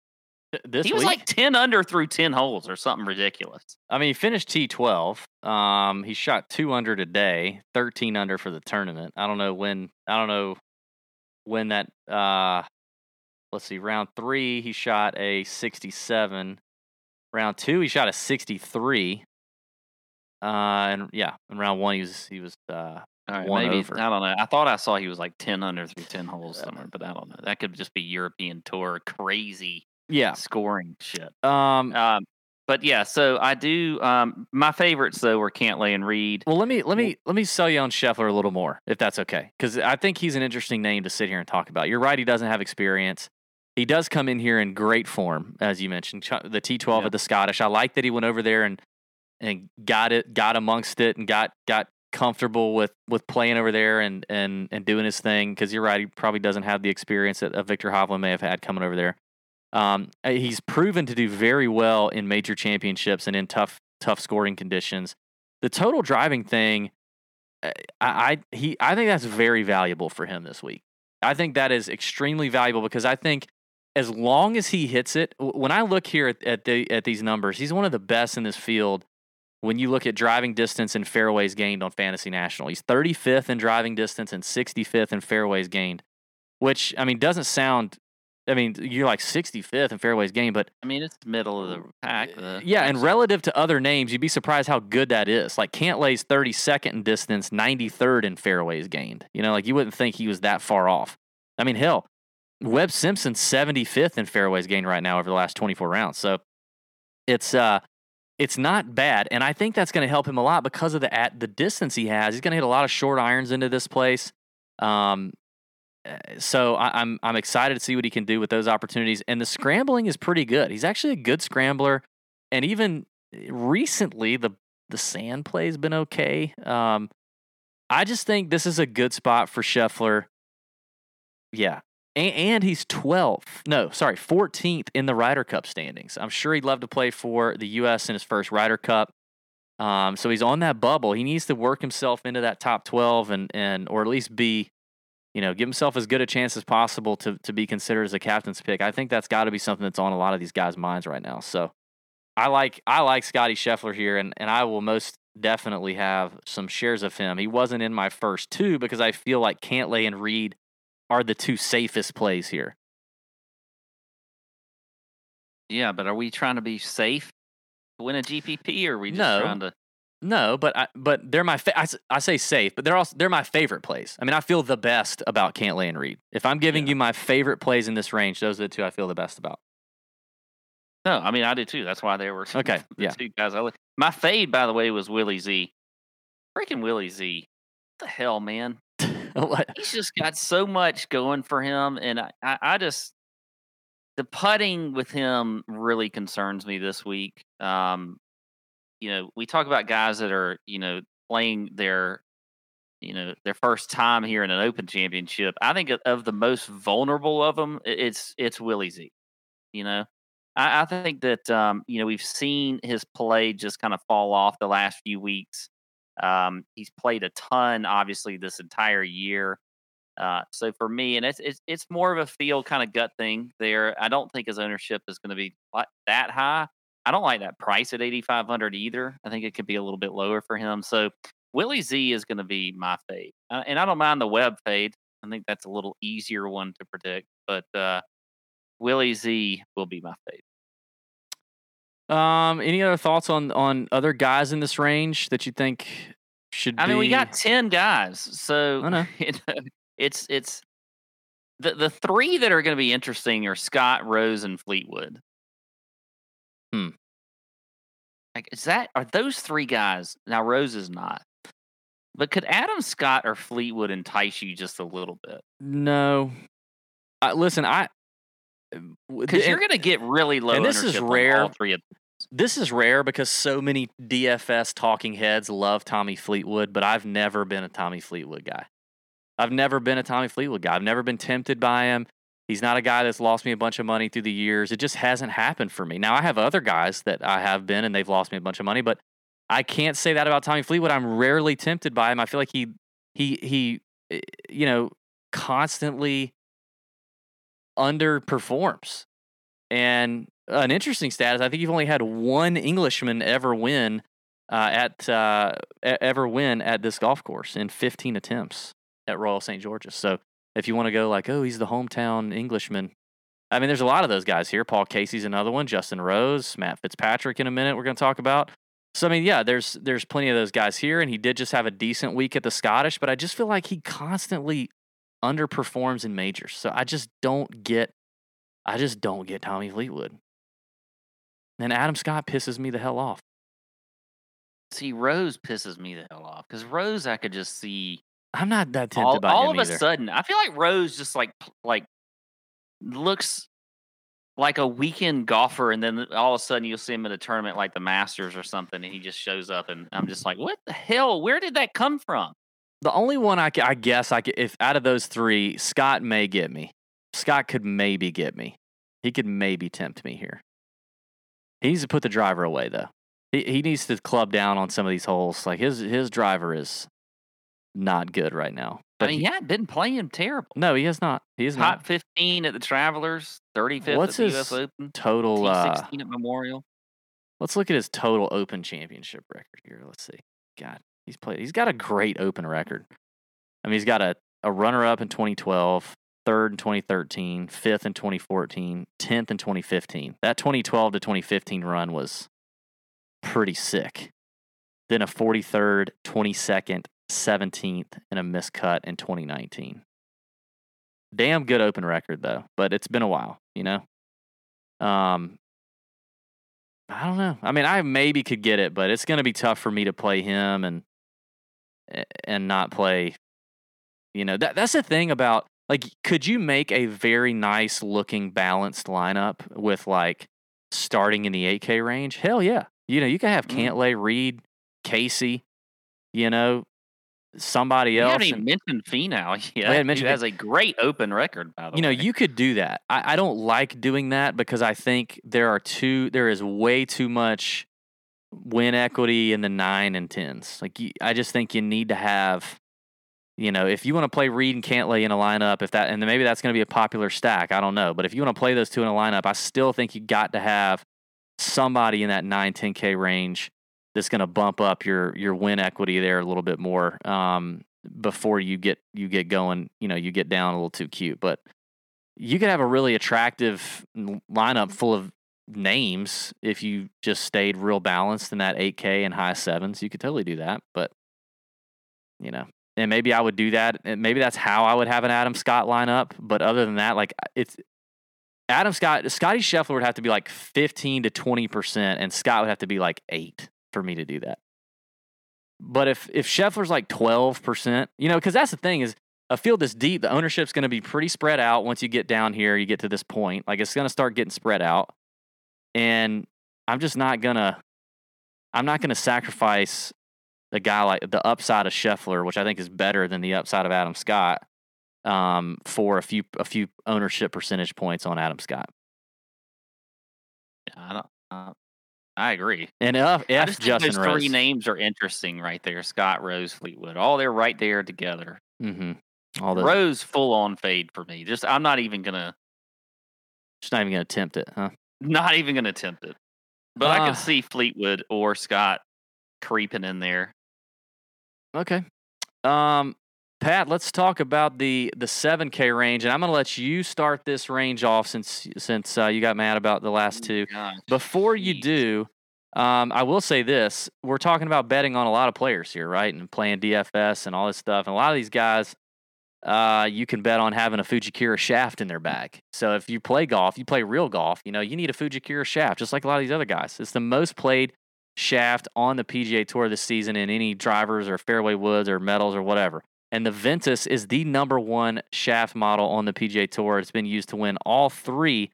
This he was week? like ten under through ten holes or something ridiculous. I mean, he finished T12. Um, he shot two under today, 13 under for the tournament. I don't know when. I don't know when that. Uh, let's see. Round three, he shot a 67. Round two, he shot a 63. Uh, and yeah, in round one, he was he was uh All right, One maybe over. I don't know. I thought I saw he was like ten under through ten holes somewhere, but I don't know. That could just be European Tour crazy yeah. scoring shit. Um, Um, but yeah, so I do. Um, my favorites though were Cantlay and Reed. Well, let me let me let me sell you on Scheffler a little more, if that's okay, because I think he's an interesting name to sit here and talk about. You're right; he doesn't have experience. He does come in here in great form, as you mentioned, the T12 Yeah. at the Scottish. I like that he went over there and and got it, got amongst it, and got got comfortable with with playing over there and and and doing his thing. Because you're right; he probably doesn't have the experience that uh, Viktor Hovland may have had coming over there. Um, uh, he's proven to do very well in major championships and in tough tough scoring conditions. The total driving thing, uh, I, I he I think that's very valuable for him this week. I think that is extremely valuable because I think as long as he hits it, when I look here at at, the, at these numbers, he's one of the best in this field. When you look at driving distance and fairways gained on Fantasy National, he's 35th in driving distance and 65th in fairways gained, which I mean doesn't sound. I mean, you're like 65th in fairways gained, but I mean, it's middle of the pack. The Uh, yeah, and relative to other names, you'd be surprised how good that is. Like Cantlay's 32nd in distance, 93rd in fairways gained. You know, like you wouldn't think he was that far off. I mean, hell, Webb Simpson's 75th in fairways gained right now over the last 24 rounds. So it's uh it's not bad, and I think that's going to help him a lot because of the at the distance he has. He's going to hit a lot of short irons into this place. Um, so I, I'm I'm excited to see what he can do with those opportunities. And the scrambling is pretty good. He's actually a good scrambler, and even recently the the sand play has been okay. Um, I just think this is a good spot for Scheffler. Yeah. And, and he's 12th. No, sorry, 14th in the Ryder Cup standings. I'm sure he'd love to play for the U.S. in his first Ryder Cup. Um, so he's on that bubble. He needs to work himself into that top 12 and, and or at least be, you know, give himself as good a chance as possible to, to be considered as a captain's pick. I think that's got to be something that's on a lot of these guys' minds right now. So I like I like Scotty Scheffler here, and, and I will most definitely have some shares of him. He wasn't in my first two because I feel like Cantlay and Reed are the two safest plays here. yeah, but are we trying to be safe to win a GPP, or are we just No. trying to? No, but I, but they're my fa- I say safe, but they're also they're my favorite plays. I mean, I feel the best about Cantlay and Reed. If I'm giving Yeah. you my favorite plays in this range, those are the two I feel the best about. No, I mean I did too. That's why they were Okay, the yeah. two guys. I li- my fade, by the way, was Willie Z. Freaking Willie Z. What the hell, man? What? He's just got so much going for him, and I, I, I just the putting with him really concerns me this week. Um, you know, we talk about guys that are you know playing their you know their first time here in an Open Championship. I think of- the most vulnerable of them, it's it's Willie Z. You know, I, I think that um, you know we've seen his play just kind of fall off the last few weeks. Um, he's played a ton, obviously, this entire year. Uh, so for me, and it's it's it's more of a feel kind of gut thing there. I don't think his ownership is going to be that high. I don't like that price at eighty five hundred either. I think it could be a little bit lower for him. So Willie Z is going to be my fade, uh, and I don't mind the Webb fade. I think that's a little easier one to predict, but uh, Willie Z will be my fade. Um, any other thoughts on on other guys in this range that you think should? I mean, we got ten guys, so I know, it's it's the the three that are going to be interesting are Scott, Rose, and Fleetwood. Hmm. Like, is that are those three guys? Now Rose is not, but could Adam Scott or Fleetwood entice you just a little bit? No. Uh, listen, I Because you're going to get really low. and this is rare. All three of this is rare because so many DFS talking heads love Tommy Fleetwood, but I've never been a Tommy Fleetwood guy. I've never been a Tommy Fleetwood guy. I've never been tempted by him. He's not a guy that's lost me a bunch of money through the years. It just hasn't happened for me. Now I have other guys that I have been and they've lost me a bunch of money, but I can't say that about Tommy Fleetwood. I'm rarely tempted by him. I feel like he he he eh, you know constantly underperforms. And an interesting stat is I think you've only had one Englishman ever win uh, at uh, ever win at this golf course in 15 attempts at Royal St George's. So if you want to go like, oh, he's the hometown Englishman. I mean, there's a lot of those guys here. Paul Casey's another one. Justin Rose, Matt Fitzpatrick. In a minute, we're going to talk about. So I mean, yeah, there's there's plenty of those guys here, and he did just have a decent week at the Scottish, but I just feel like he constantly underperforms in majors. So I just don't get, I just don't get Tommy Fleetwood. And Adam Scott pisses me the hell off. See, Rose pisses me the hell off because Rose, I could just see I'm not that tempted all, by all of a sudden. I feel like Rose just like like looks like a weekend golfer, and then all of a sudden you'll see him at a tournament like the Masters or something, and he just shows up, and I'm just like, what the hell? Where did that come from? The only one I, I guess I could, if out of those three, Scott may get me. Scott could maybe get me. He could maybe tempt me here. He needs to put the driver away though. He he needs to club down on some of these holes. Like his his driver is not good right now. I But mean, he- yeah, didn't play him terrible. no, he has not. He is not. Top 15 at the Travelers, 35th What's at the U.S. Open, Total. Uh, T16 at Memorial. let's look at his total Open Championship record here. Let's see. God, he's played. He's got a great Open record. I mean, he's got a a runner up in 2012, third in 2013, fifth in 2014, 10th in 2015. That 2012 to 2015 run was pretty sick. Then a 43rd, 22nd, 17th, and a miscut in 2019. Damn good open record though, but it's been a while, you know. Um, I don't know. I mean, I maybe could get it, but it's going to be tough for me to play him and and not play. You know, that that's the thing about like, could you make a very nice looking balanced lineup with like starting in the 8K range? Hell yeah. You know, you can have Mm. Cantlay, Reed, Casey, you know, somebody You else. haven't even and- mentioned Finau yet. hadn't mentioned has a great open record, by the you know, way. you could do that. I, I don't like doing that because I think there are too there is way too much win equity in the nine and tens. Like you, I just think you need to have, you know, if you want to play Reed and Cantlay in a lineup, if that and then maybe that's going to be a popular stack. I don't know, but if you want to play those two in a lineup, I still think you got to have somebody in that 9 10k range that's going to bump up your your win equity there a little bit more um, before you get you get going. You know, you get down a little too cute, but you could have a really attractive lineup full of names if you just stayed real balanced in that 8K and high sevens. You could totally do that, but you know, and maybe I would do that. And maybe that's how I would have an Adam Scott lineup. But other than that, like it's Adam Scott, Scotty Scheffler would have to be like 15 to 20 percent, and Scott would have to be like eight for me to do that. But if if Scheffler's like 12 percent, you know, because that's the thing is a field this deep, the ownership's going to be pretty spread out once you get down here, you get to this point. Like it's going to start getting spread out. And I'm just not to I'm not to sacrifice the guy like the upside of Scheffler, which I think is better than the upside of Adam Scott, um, for a few a few ownership percentage points on Adam Scott. I don't. Uh, I agree. And F, I F just think Justin those Rose. three names are interesting right there. Scott, Rose, Fleetwood. All they're right there together. Mm-hmm. All those, Rose full on fade for me. Just I'm not even gonna just not even to attempt it, huh? not even gonna attempt it. But I can see Fleetwood or Scott creeping in there. Okay. Um, Pat, let's talk about the the seven K range, and I'm going to let you start this range off since since uh, you got mad about the last two. Gosh, Before you do, um, I will say this: we're talking about betting on a lot of players here, right? And playing DFS and all this stuff. And a lot of these guys, uh, you can bet on having a Fujikura shaft in their bag. So if you play golf, you play real golf, you know, you need a Fujikura shaft, just like a lot of these other guys. It's the most played shaft on the PGA Tour this season in any drivers or fairway woods or metals or whatever. And the Ventus is the number one shaft model on the PGA Tour. It's been used to win all three,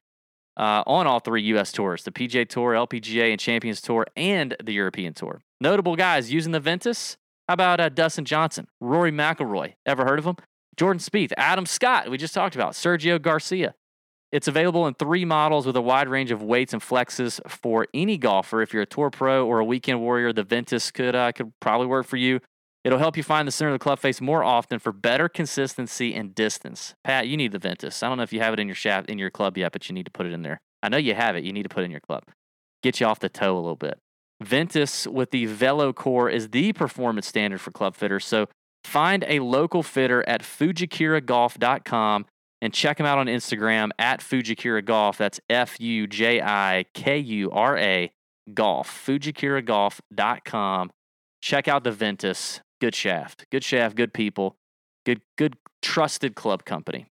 uh, on all three U.S. tours the PGA Tour, LPGA, and Champions Tour, and the European Tour. Notable guys using the Ventus. How about uh, Dustin Johnson, Rory McIlroy? Ever heard of him? Jordan Spieth, Adam Scott, we just talked about, Sergio Garcia. It's available in three models with a wide range of weights and flexes for any golfer. If you're a tour pro or a weekend warrior, the Ventus could uh, could probably work for you. It'll help you find the center of the club face more often for better consistency and distance. Pat, you need the Ventus. I don't know if you have it in your shaft in your club yet, but you need to put it in there. I know you have it. You need to put it in your club. Get you off the toe a little bit. Ventus with the Velo Core is the performance standard for club fitters. So find a local fitter at fujikuragolf.com and check him out on Instagram at Fujikura Golf. That's F U J I K U R A Golf. FujiKuraGolf.com. Check out the Ventus. Good shaft. Good shaft. Good people. Good, good, trusted club company.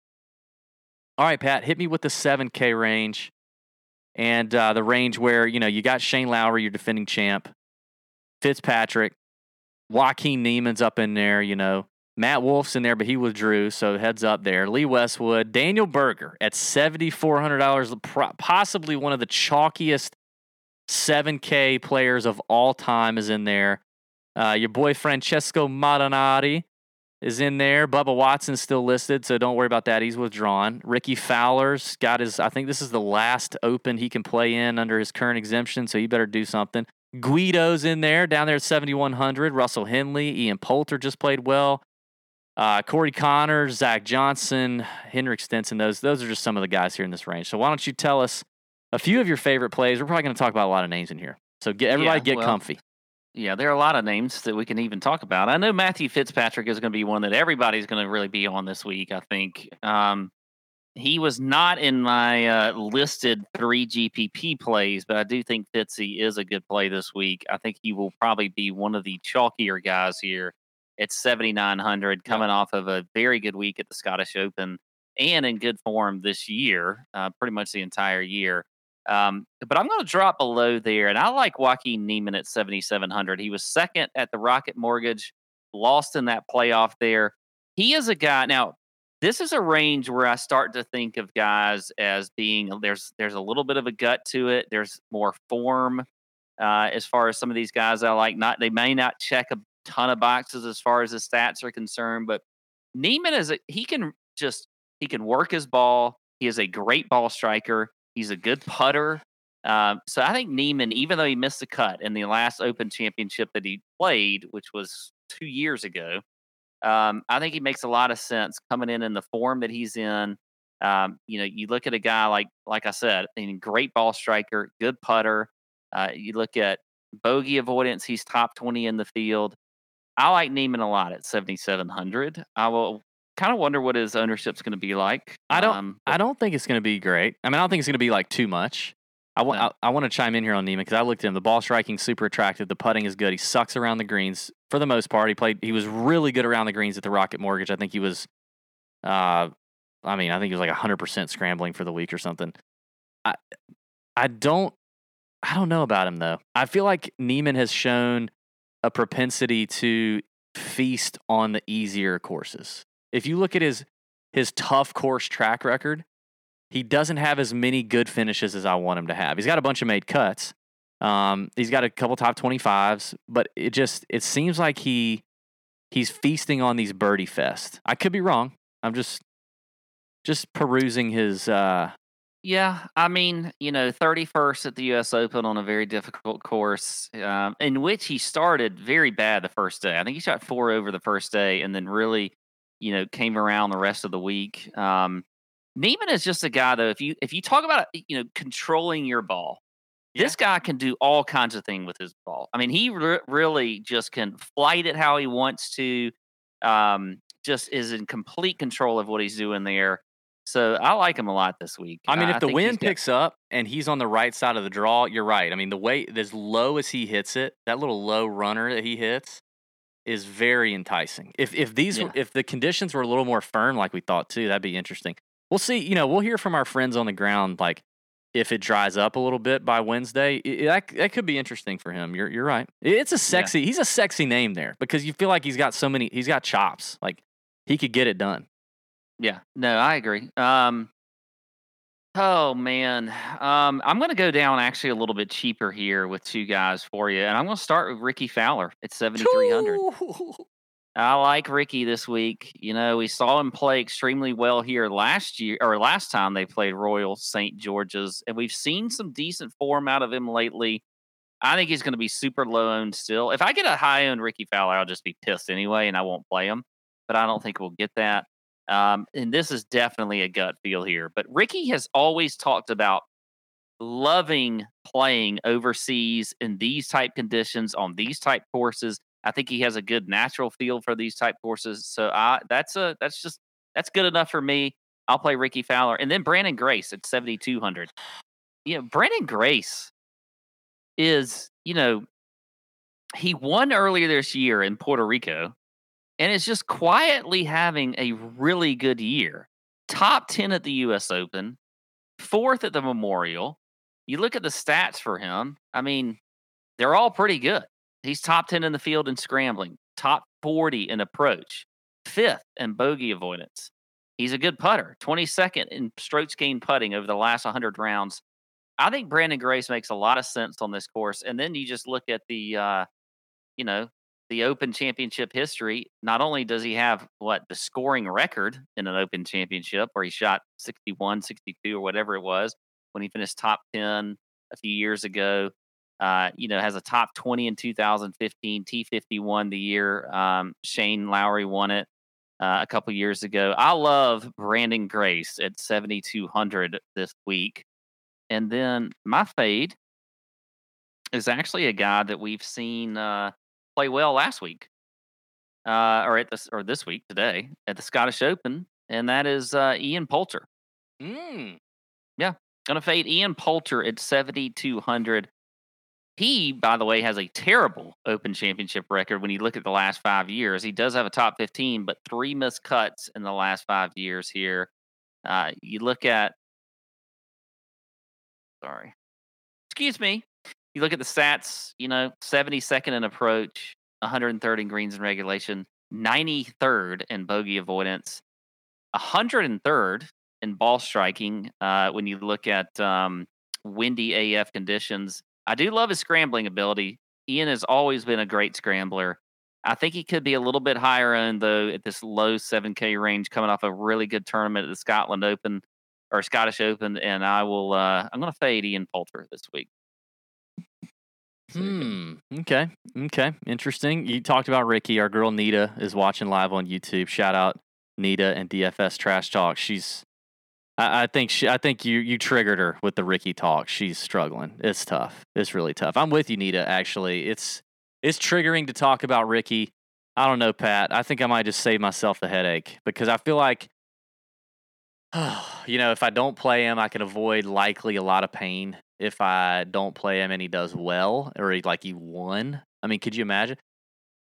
All right, Pat, hit me with the 7K range and uh, the range where, you know, you got Shane Lowry, your defending champ, Fitzpatrick, Joaquin Niemann's up in there, you know. Matt Wolff's in there, but he withdrew, so heads up there. Lee Westwood, Daniel Berger at seventy four hundred dollars, possibly one of the chalkiest seven K players of all time is in there. Uh, your boy Francesco Molinari is in there. Bubba Watson's still listed, so don't worry about that. He's withdrawn. Rickie Fowler's got his. I think this is the last Open he can play in under his current exemption, so he better do something. Guido's in there, down there at 7,100. Russell Henley, Ian Poulter just played well. Uh, Corey Conners, Zach Johnson, Henrik Stenson, those those are just some of the guys here in this range. So why don't you tell us a few of your favorite plays? We're probably going to talk about a lot of names in here. So get everybody Yeah, get well, comfy. Yeah, there are a lot of names that we can even talk about. I know Matthew Fitzpatrick is going to be one that everybody's going to really be on this week. I think um, he was not in my uh, listed three GPP plays, but I do think Fitzy is a good play this week. I think he will probably be one of the chalkier guys here at 7,900, coming off of a very good week at the Scottish Open and in good form this year, uh, pretty much the entire year. Um, but I'm going to drop below there, and I like Joaquin Niemann at 7,700. He was second at the Rocket Mortgage, lost in that playoff there. He is a guy now. This is a range where I start to think of guys as being there's there's a little bit of a gut to it. There's more form uh, as far as some of these guys I like. Not they may not check a ton of boxes as far as the stats are concerned, but Niemann is a, he can just he can work his ball. He is a great ball striker. He's a good putter. Um, so I think Niemann, even though he missed the cut in the last Open Championship that he played, which was two years ago, um, I think he makes a lot of sense coming in in the form that he's in. Um, you know, you look at a guy like, like I said, a great ball striker, good putter. Uh, you look at bogey avoidance; he's top twenty in the field. I like Niemann a lot at seventy seven hundred. I will kind of wonder what his ownership's going to be like. I don't. Um, I don't think it's going to be great. I mean, I don't think it's going to be like too much. I want. No. I, I want to chime in here on Niemann because I looked at him. The ball striking super attractive. The putting is good. He sucks around the greens for the most part. He played. He was really good around the greens at the Rocket Mortgage. I think he was. Uh, I mean, I think he was like hundred percent scrambling for the week or something. I, I don't. I don't know about him though. I feel like Niemann has shown a propensity to feast on the easier courses. If you look at his his tough course track record, he doesn't have as many good finishes as I want him to have. He's got a bunch of made cuts. Um, he's got a couple top 25s, but it just it seems like he he's feasting on these birdie fest. I could be wrong. I'm just just perusing his uh Yeah, I mean, you know, 31st at the U.S. Open on a very difficult course, um, in which he started very bad the first day. I think he shot four over the first day, and then really, you know, came around the rest of the week. Um, Niemann is just a guy, though. If you if you talk about you know controlling your ball, this guy can do all kinds of things with his ball. I mean, he re- really just can flight it how he wants to. Um, just is in complete control of what he's doing there. So I like him a lot this week. I mean, if the think he's wind got- picks up and he's on the right side of the draw, you're right. I mean, the way as low as he hits it, that little low runner that he hits, is very enticing. If if these Yeah. if the conditions were a little more firm, like we thought too, that'd be interesting. We'll see. You know, we'll hear from our friends on the ground, like if it dries up a little bit by Wednesday. i- i- that that could be interesting for him. You're you're right. It's a sexy. He's a sexy name there because you feel like he's got so many. He's got chops. Like he could get it done. Yeah, no, I agree. Um, oh man, um, I'm going to go down actually a little bit cheaper here with two guys for you, and I'm going to start with Rickie Fowler at 7,300. I like Rickie this week. You know, we saw him play extremely well here last year or last time they played Royal St. George's, and we've seen some decent form out of him lately. I think he's going to be super low owned still. If I get a high owned Rickie Fowler, I'll just be pissed anyway, and I won't play him. But I don't think we'll get that. Um, and this is definitely a gut feel here. But Rickie has always talked about loving playing overseas in these type conditions on these type courses. I think he has a good natural feel for these type courses. So I that's a that's just that's good enough for me. I'll play Rickie Fowler and then Branden Grace at 7200. You know, Branden Grace is, you know, he won earlier this year in Puerto Rico and is just quietly having a really good year. Top 10 at the US Open, fourth at the Memorial. You look at the stats for him, I mean, they're all pretty good. He's top 10 in the field in scrambling, top 40 in approach, fifth in bogey avoidance. He's a good putter, 22nd in strokes gained putting over the last 100 rounds. I think Branden Grace makes a lot of sense on this course. And then you just look at the, uh, you know, the Open Championship history. Not only does he have what the scoring record in an Open Championship, where he shot 61, 62, or whatever it was when he finished top 10 a few years ago. Uh, you know, has a top 20 in 2015. T50 won the year. Um, Shane Lowry won it uh, a couple years ago. I love Branden Grace at 7,200 this week. And then my fade is actually a guy that we've seen uh, play well last week, uh, or at this or this week today at the Scottish Open, and that is uh, Ian Poulter. Mm. Yeah, gonna fade Ian Poulter at 7,200. He, by the way, has a terrible Open Championship record when you look at the last five years. He does have a top 15, but three missed cuts in the last five years here. Uh, you look at, sorry, excuse me. You look at the stats, you know, 72nd in approach, 103rd in greens and regulation, 93rd in bogey avoidance, 103rd in ball striking uh, when you look at um, windy AF conditions. I do love his scrambling ability. Ian has always been a great scrambler. I think he could be a little bit higher owned though at this low 7K range, coming off a really good tournament at the Scotland Open or Scottish Open. And I will, uh, I'm going to fade Ian Poulter this week. Hmm. Okay. Okay. Interesting. You talked about Rickie. Our girl Nita is watching live on YouTube. Shout out Nita and DFS Trash Talk. She's. I, I think she. I think you you triggered her with the Rickie talk. She's struggling. It's tough. It's really tough. I'm with you, Nita. Actually, it's it's triggering to talk about Rickie. I don't know, Pat. I think I might just save myself the headache because I feel like, you know, if I don't play him, I can avoid likely a lot of pain if I don't play him and he does well or he, like he won. I mean, could you imagine?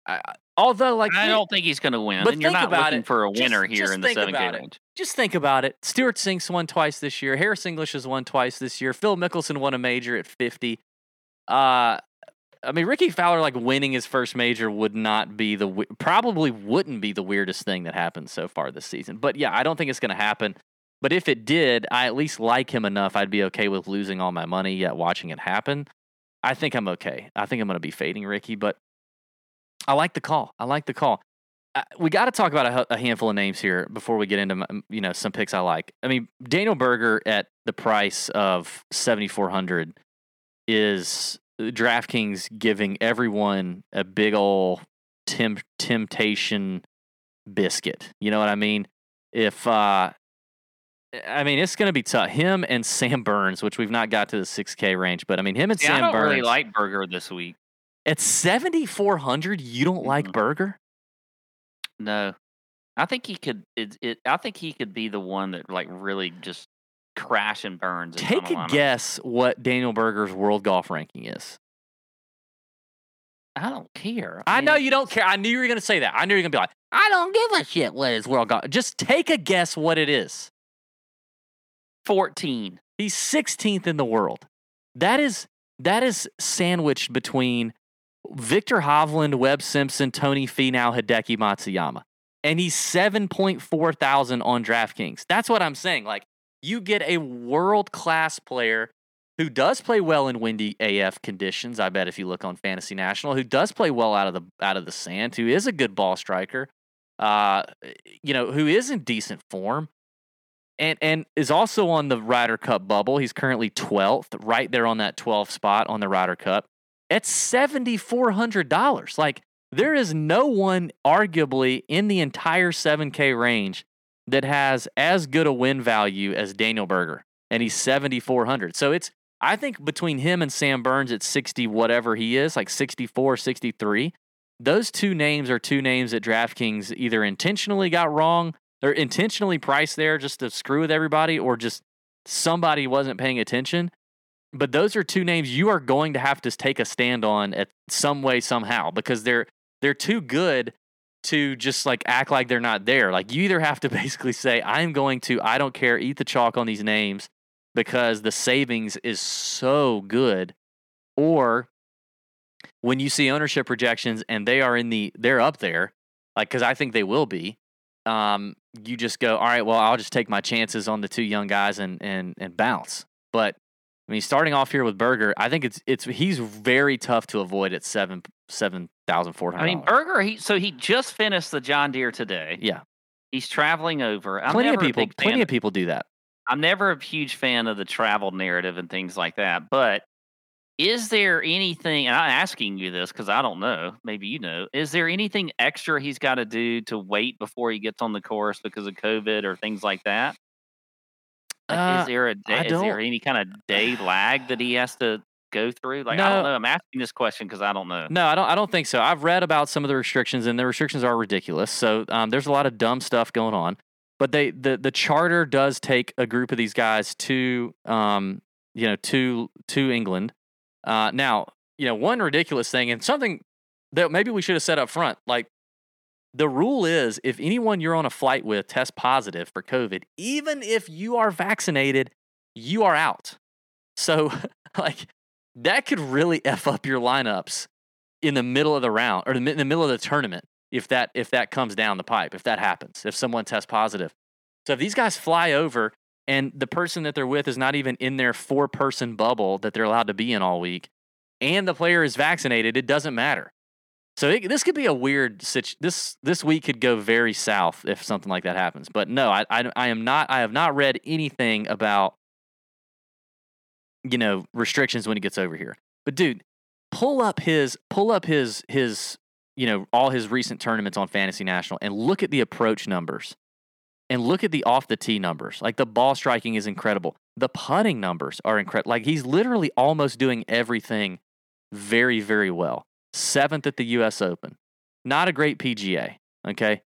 I, although, like, I don't think he's going to win. but and you're not looking it. for a Just- winner here just in the think 7K range. just think about it. Stewart Cink's won twice this year. Harris English has won twice this year. Phil Mickelson won a major at 50. Uh, I mean, Rickie Fowler like winning his first major would not be the probably wouldn't be the weirdest thing that happened so far this season. But yeah, I don't think it's going to happen. But if it did, I at least like him enough. I'd be okay with losing all my money yet watching it happen. I think I'm okay. I think I'm going to be fading Rickie, but I like the call. I like the call. Uh, we got to talk about a, a handful of names here before we get into my, you know some picks I like. I mean, Daniel Berger at the price of 7400 is DraftKings giving everyone a big ol' temp- temptation biscuit. You know what I mean? If uh I mean, it's going to be tough. Him and Sam Burns, which we've not got to the 6K range, but I mean, him and See, Sam I don't Burns really like Berger this week. at 7,400. You don't like Mhm. Berger? No, I think he could. It, it. I think he could be the one that like really just crash and burns. Take a guess what Daniel Berger's world golf ranking is. I don't care. I mean, know you don't care. I knew you were going to say that. I knew you were going to be like, I don't give a shit what his world got. Just take a guess what it is. 14. He's 16th in the world. That is that is sandwiched between Viktor Hovland, Webb Simpson, Tony Finau, Hideki Matsuyama. And he's 7.4 thousand on DraftKings. That's what I'm saying. Like you get a world class player who does play well in windy AF conditions. I bet if you look on Fantasy National, who does play well out of the out of the sand, who is a good ball striker, uh, you know, who is in decent form, and and is also on the Ryder Cup bubble. He's currently 12th, right there on that 12th spot on the Ryder Cup. Hundred dollars. Like there is no one, arguably, in the entire 7K range that has as good a win value as Daniel Berger, and he's 7,400. So it's, I think between him and Sam Burns at 60, whatever he is, like 64, 63, those two names are two names that DraftKings either intentionally got wrong or intentionally priced there just to screw with everybody, or just somebody wasn't paying attention. But those are two names you are going to have to take a stand on at some way, somehow, because they're they're too good to just like act like they're not there. Like you either have to basically say, I'm going to, I don't care, eat the chalk on these names because the savings is so good. Or when you see ownership projections and they are in the, they're up there, like, cause I think they will be. Um, you just go, all right, well, I'll just take my chances on the two young guys and, and, and bounce. But I mean, starting off here with Berger, I think it's, it's, he's very tough to avoid at seven, seven thousand four hundred. I mean, Berger. He so he just finished the John Deere today. yeah, He's traveling over. I'm plenty of people, plenty of people do that. I'm never a huge fan of the travel narrative and things like that. But is there anything? And I'm asking you this because I don't know. Maybe you know. Is there anything extra he's got to do to wait before he gets on the course because of COVID or things like that? Like, Uh, is there a day, is there any kind of day lag that he has to go through? Like I don't know. I'm asking this question because I don't know. No, I don't. I don't think so. I've read about some of the restrictions, and the restrictions are ridiculous. So um, there's a lot of dumb stuff going on. But they the the charter does take a group of these guys to um you know to to England. Uh, now you know one ridiculous thing and something that maybe we should have said up front. Like the rule is, if anyone you're on a flight with tests positive for COVID, even if you are vaccinated, you are out. So like that could really f up your lineups in the middle of the round or in the middle of the tournament if that if that comes down the pipe if that happens if someone tests positive so if these guys fly over and the person that they're with is not even in their four person bubble that they're allowed to be in all week and the player is vaccinated it doesn't matter. So it, this could be a weird situ- this this week could go very south if something like that happens but no I, I i am not i have not read anything about you know restrictions when he gets over here. But dude pull up his pull up his his you know all his recent tournaments on fantasy national and look at the approach numbers and look at the off the tee numbers. Like the ball striking is incredible. The putting numbers are incredible like he's literally almost doing everything very very well. Seventh at the us open. Not a great pga okay?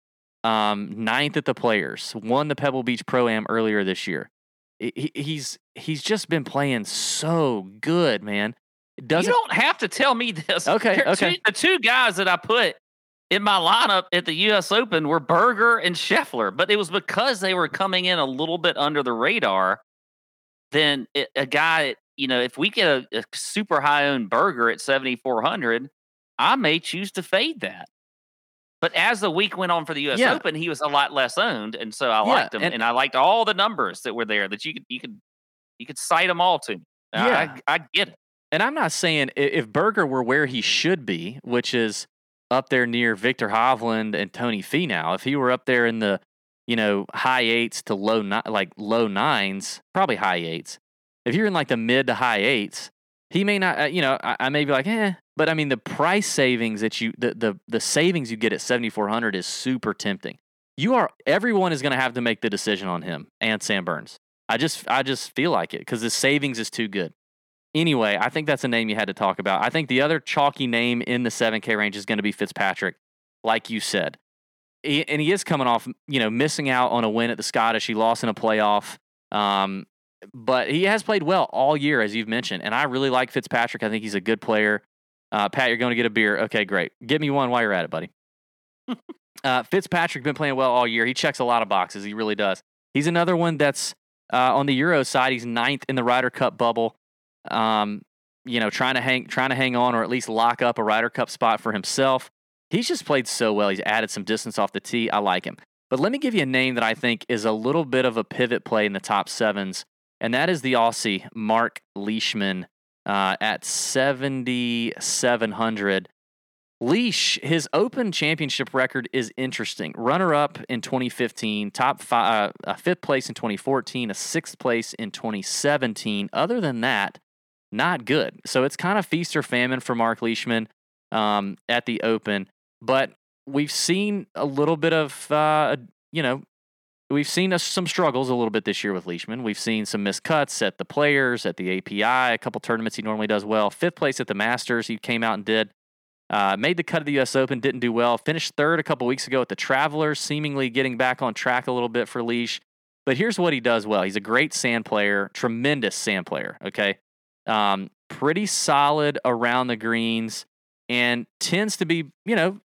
Um ninth at the players. Won the pebble beach pro am earlier this year. He- he- he's he's just been playing so good man. You doesn't don't have to tell me this. Okay, okay. two- the two guys that I put in my lineup at the U.S. Open were Berger and Scheffler, but it was because they were coming in a little bit under the radar. Then it, a guy, you know, if we get a, a super high owned Berger at seventy four hundred, I may choose to fade that. But as the week went on for the U.S. Yeah. Open, he was a lot less owned, and so I Yeah, liked him, and- and, I liked all the numbers that were there that you could you could you could cite them all to me. Yeah. I, I get it. and I'm not saying if Berger were where he should be, which is up there near Viktor Hovland and Tony Finau, if he were up there in the you know high eights to low ni- like low nines, probably high eights. If you're in like the mid to high eights, he may not. Uh, you know, I, I may be like, eh. But I mean, the price savings that you the the the savings you get at 7400 is super tempting. You are everyone is going to have to make the decision on him and Sam Burns. I just I just feel like it because the savings is too good. Anyway, I think that's a name you had to talk about. I think the other chalky name in the 7K range is going to be Fitzpatrick, like you said. He, and he is coming off, you know, missing out on a win at the Scottish. He lost in a playoff. Um, but he has played well all year, as you've mentioned. And I really like Fitzpatrick. I think he's a good player. Uh, Pat, you're going to get a beer. Okay, great. Get me one while you're at it, buddy. uh, Fitzpatrick been playing well all year. He checks a lot of boxes. He really does. He's another one that's uh, on the Euro side. He's ninth in the Ryder Cup bubble. Um, you know, trying to hang trying to hang on or at least lock up a Ryder Cup spot for himself. He's just played so well. He's added some distance off the tee. I like him. But let me give you a name that I think is a little bit of a pivot play in the top sevens, and that is the Aussie Mark Leishman uh, at 7,700. Leash, his Open Championship record is interesting. Runner up in 2015, top five, uh, a fifth place in 2014, a sixth place in 2017. Other than that, not good. So it's kind of feast or famine for Mark Leishman um, at the Open. But we've seen a little bit of, uh, you know, we've seen uh, some struggles a little bit this year with Leishman. We've seen some missed cuts at the Players, at the API, a couple tournaments he normally does well. Fifth place at the Masters, he came out and did. Uh, made the cut of the U.S. Open, didn't do well. Finished third a couple weeks ago at the Travelers, seemingly getting back on track a little bit for Leish. But here's what he does well. He's a great sand player, tremendous sand player. Okay, um, pretty solid around the greens, and tends to be, you know,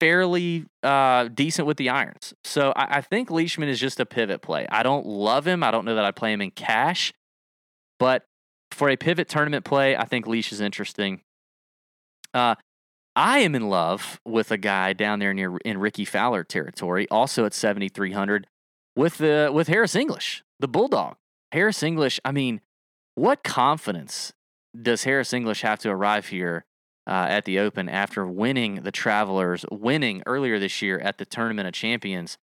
fairly uh, decent with the irons. So I, I, think Leishman is just a pivot play. I don't love him. I don't know that I'd play him in cash, but for a pivot tournament play, I think Leish is interesting. Uh, I am in love with a guy down there near in Rickie Fowler territory, also at 7,300, with the with Harris English, the Bulldog. Harris English. I mean, what confidence does Harris English have to arrive here uh, at the Open after winning the Travelers, winning earlier this year at the Tournament of Champions?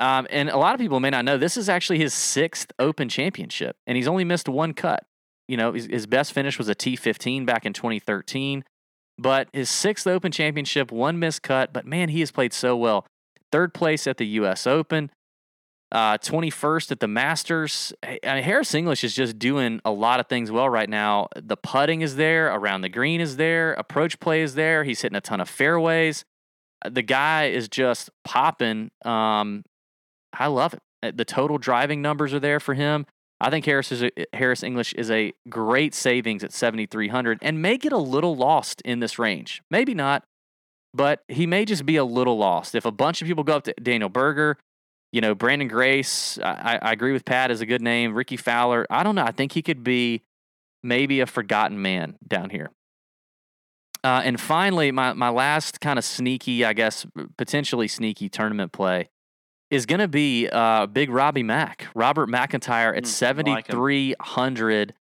Um, and a lot of people may not know this is actually his sixth Open championship, and he's only missed one cut. You know, his, his best finish was a T15 back in 2013. But his sixth Open Championship, one missed cut, but man, he has played so well. Third place at the U.S. Open, uh, 21st at the Masters. I mean, Harris English is just doing a lot of things well right now. The putting is there, around the green is there, approach play is there. He's hitting a ton of fairways. Uh, the guy is just popping. Um, I love it. Uh, the total driving numbers are there for him. I think Harris is a, Harris English is a great savings at 7300 and may get a little lost in this range. Maybe not, but he may just be a little lost. If a bunch of people go up to Daniel Berger, you know, Branden Grace, I, I agree with Pat is a good name. Rickie Fowler, I don't know. I think he could be maybe a forgotten man down here. Uh, and finally, my, my last kind of sneaky, I guess, potentially sneaky tournament play is going to be uh, Big Robbie Mack, Robert MacIntyre at mm, 7,300. Like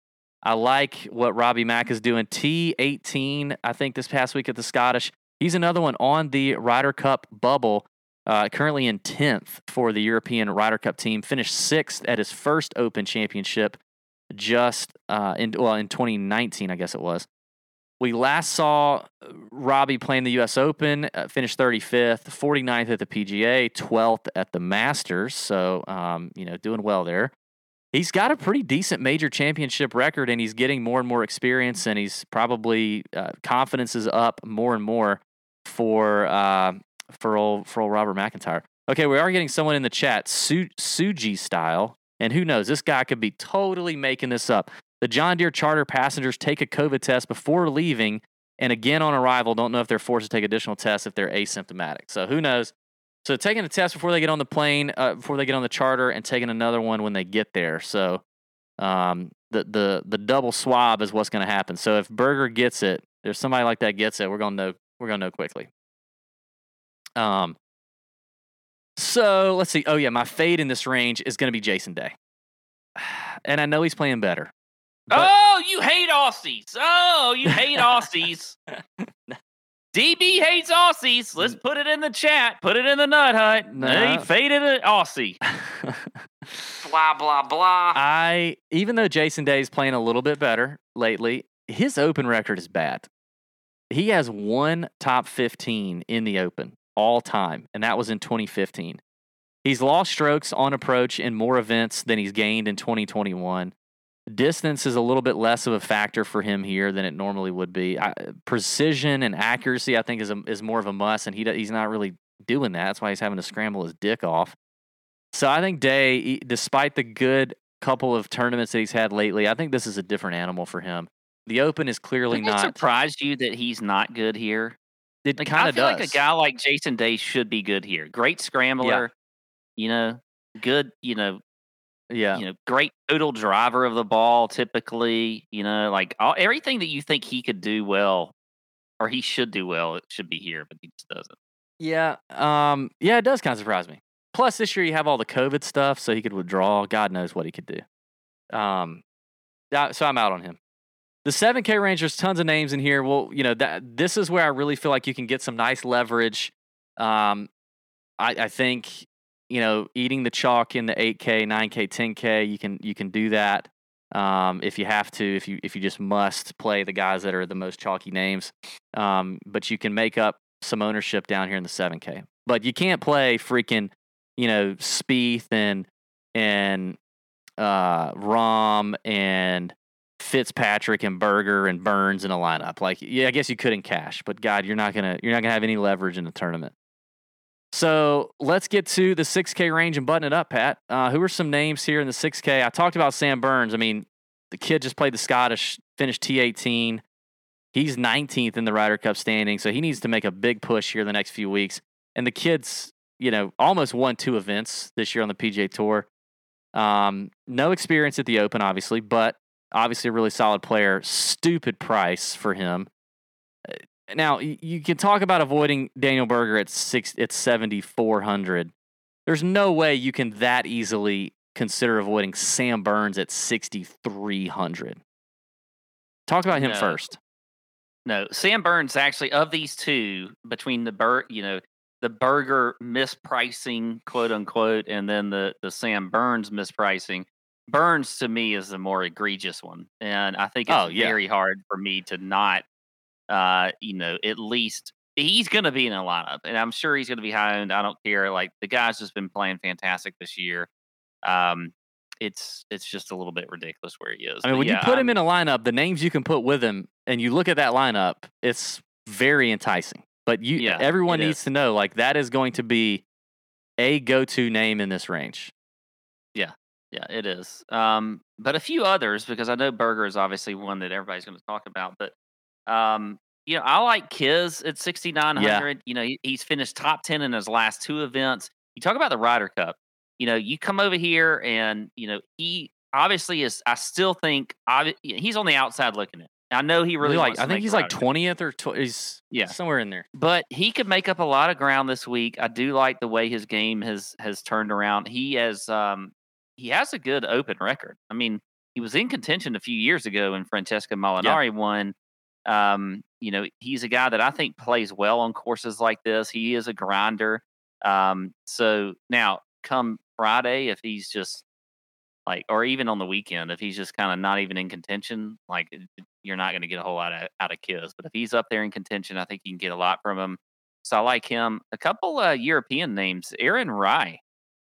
I like what Robbie Mack is doing. T18, I think, this past week at the Scottish. He's another one on the Ryder Cup bubble. Uh, currently in 10th for the European Ryder Cup team. Finished sixth at his first Open Championship just uh, in well in 2019, I guess it was. We last saw uh, Robbie playing the U.S. Open, uh, finished 35th, 49th at the PGA, 12th at the Masters. So, um, you know, doing well there. He's got a pretty decent major championship record, and he's getting more and more experience, and he's probably uh, confidence is up more and more for uh, for old for old Robert MacIntyre. Okay, we are getting someone in the chat, Su- Suji style, and who knows, this guy could be totally making this up. The John Deere charter passengers take a COVID test before leaving, and again on arrival, don't know if they're forced to take additional tests if they're asymptomatic. So who knows? So taking a test before they get on the plane, uh, before they get on the charter, and taking another one when they get there. So um, the the the double swab is what's going to happen. So if Berger gets it, there's somebody like that gets it, we're going to know we're going to know quickly. Um. So let's see. Oh yeah, my fade in this range is going to be Jason Day, and I know he's playing better. But, oh, you hate Aussies. Oh, you hate Aussies. DB hates Aussies. Let's put it in the chat. Put it in the nut hut. No. He faded an Aussie. blah blah blah. I even though Jason Day is playing a little bit better lately, his open record is bad. He has one top 15 in the open all time, and that was in 2015. He's lost strokes on approach in more events than he's gained in 2021. Distance is a little bit less of a factor for him here than it normally would be. I, precision and accuracy, I think, is a, is more of a must, and he he's not really doing that. That's why he's having to scramble his dick off. So I think Day, despite the good couple of tournaments that he's had lately, I think this is a different animal for him. The Open is clearly not. you that he's not good here? It Like kind I of feel does. like a guy like Jason Day should be good here. Great scrambler, you know, good, you know, yeah. you know, great total driver of the ball. Typically, you know, like all, everything that you think he could do well, or he should do well, it should be here, but he just doesn't. Yeah. Um. Yeah, it does kind of surprise me. Plus, this year you have all the COVID stuff, so he could withdraw. God knows what he could do. Um. yeah, so I'm out on him. The 7K range, there's tons of names in here. Well, you know that this is where I really feel like you can get some nice leverage. Um, I, I think you know eating the chalk in the 8K, 9K, 10K, you can you can do that um, if you have to. If you if you just must play the guys that are the most chalky names, um, but you can make up some ownership down here in the 7K. But you can't play freaking you know Spieth and and uh, Rahm and Fitzpatrick and Berger and Burns in a lineup. Like, yeah, I guess you could in cash, but God, you're not gonna you're not gonna have any leverage in the tournament. So let's get to the 6K range and button it up, Pat. Uh, who are some names here in the 6K? I talked about Sam Burns. I mean, the kid just played the Scottish, finished T18. He's 19th in the Ryder Cup standing, so he needs to make a big push here the next few weeks. And the kid's, you know, almost won two events this year on the PGA Tour. Um, no experience at the Open, obviously, but obviously a really solid player. Stupid price for him. Uh, Now you can talk about avoiding Daniel Berger at six at seventy four hundred. There's no way you can that easily consider avoiding Sam Burns at sixty three hundred. Talk about him No. first. No, Sam Burns actually of these two between the Bur, you know, the Berger mispricing, quote unquote, and then the the Sam Burns mispricing. Burns to me is the more egregious one, and I think it's Oh, yeah. very hard for me to not, uh, you know, at least he's going to be in a lineup, and I'm sure he's going to be high owned. I don't care. Like the guy's just been playing fantastic this year. Um, it's it's just a little bit ridiculous where he is. I mean, But when yeah, you put I'm- him in a lineup, the names you can put with him, and you look at that lineup, it's very enticing. But you, Yeah, everyone needs is. to know, like that is going to be a go-to name in this range. Yeah, it is. Um, but a few others because I know Berger is obviously one that everybody's going to talk about. But um, you know, I like Kiz at sixty nine hundred. You know, he, he's finished top ten in his last two events. You talk about the Ryder Cup. You know, you come over here and you know he obviously is. I still think obvi- he's on the outside looking in. I know he really like, I think he's like twentieth or tw- he's Yeah. somewhere in there. but he could make up a lot of ground this week. I do like the way his game has has turned around. He has um he has a good open record. I mean, he was in contention a few years ago when Francesco Molinari won. Um, you know, he's a guy that I think plays well on courses like this. He is a grinder. Um, so now come Friday, if he's just like, or even on the weekend, if he's just kind of not even in contention, like you're not going to get a whole lot of, out of Kiz. But if he's up there in contention, I think you can get a lot from him. So I like him. A couple uh, European names, Aaron Rai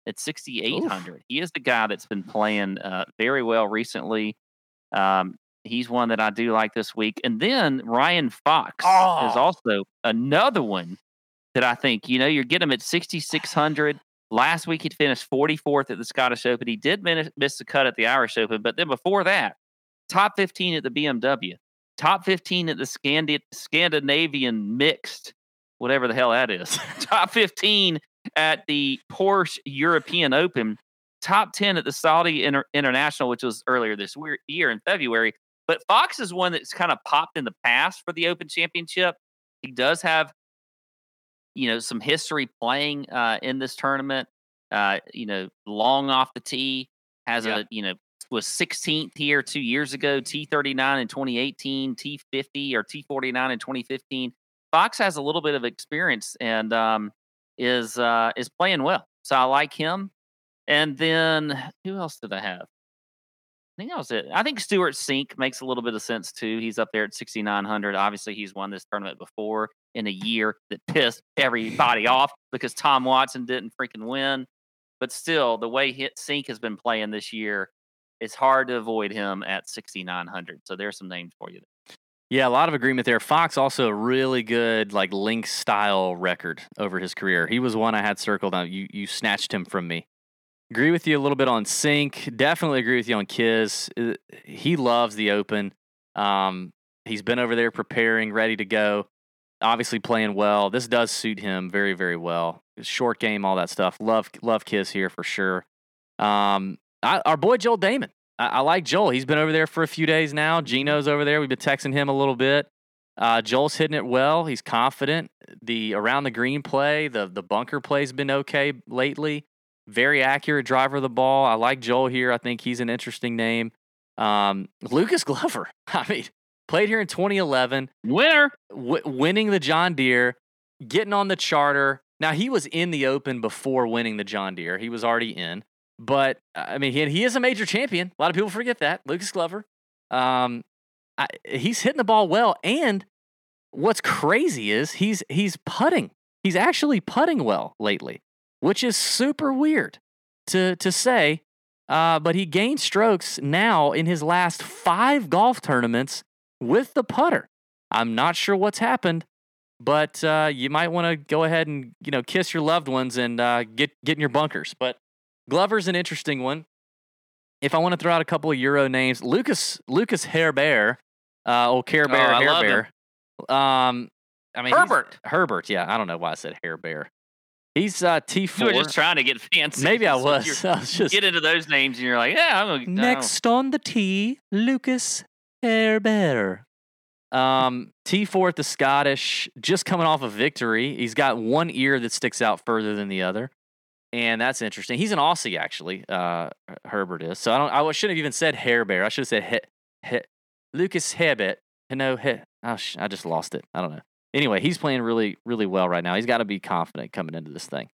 at 6,800. He is the guy that's been playing uh, very well recently. Um, he's one that I do like this week. And then Ryan Fox is Oh. also another one that I think, you know, you're getting him at 6,600. Last week he finished 44th at the Scottish Open. He did miss, miss the cut at the Irish Open, but then before that, top 15 at the BMW, top 15 at the Scandi- Scandinavian mixed, whatever the hell that is, top 15 at the Porsche European Open, top 10 at the Saudi Inter- International, which was earlier this year in February. But Fox is one that's kind of popped in the past for the Open Championship. He does have, you know, some history playing uh, in this tournament. Uh, you know, long off the tee, has Yeah. a, you know, was 16th here two years ago, T39 in 2018, T50 or T49 in 2015. Fox has a little bit of experience and um, is uh, is playing well. So I like him. And then who else did I have? I think that was it. I think Stewart Cink makes a little bit of sense too. He's up there at 6,900. Obviously, he's won this tournament before in a year that pissed everybody off because Tom Watson didn't freaking win. But still, the way hit Cink has been playing this year, it's hard to avoid him at 6,900. So there's some names for you. Yeah, a lot of agreement there. Fox also a really good like link style record over his career. He was one I had circled. On you you snatched him from me. Agree with you a little bit on Cink. Definitely agree with you on Kiz. Uh, He loves the Open. Um, he's been over there preparing, ready to go. Obviously playing well. This does suit him very, very well. Short game, all that stuff. Love, love Kiz here for sure. Um, I, our boy Joel Dahmen. I, I, like Joel. He's been over there for a few days now. Gino's over there. We've been texting him a little bit. Uh, Joel's hitting it well. He's confident. The around the green play, the the bunker play's been okay lately. Very accurate driver of the ball. I like Joel here. I think he's an interesting name. Um, Lucas Glover. I mean, played here in 2011. Winner. W- winning the John Deere, getting on the charter. Now, he was in the Open before winning the John Deere. He was already in. But, I mean, he, he is a major champion. A lot of people forget that. Lucas Glover. Um, I, he's hitting the ball well. And what's crazy is he's he's putting. He's actually putting well lately, which is super weird to to say. Uh, but he gained strokes now in his last five golf tournaments with the putter. I'm not sure what's happened, but uh, you might want to go ahead and you know kiss your loved ones and uh, get get in your bunkers. But Glover's an interesting one. If I want to throw out a couple of Euro names, Lucas Lucas Herbert, uh, old Care Bear oh, Hair Bear. Um, I mean Herbert. Herbert, yeah. I don't know why I said Hair Bear. He's uh, T four. You were just trying to get fancy. Maybe I was. I was just get into those names, and you're like, yeah. I'm gonna, next on the T, Lucas Herbert. Um, T four at the Scottish, just coming off a victory. He's got one ear that sticks out further than the other, and that's interesting. He's an Aussie, actually. Uh, Herbert is. So I don't. I shouldn't have even said Hair Bear. I should have said he, he, Lucas Herbert. No, he, oh, I just lost it. I don't know. Anyway, he's playing really, really well right now. He's got to be confident coming into this thing.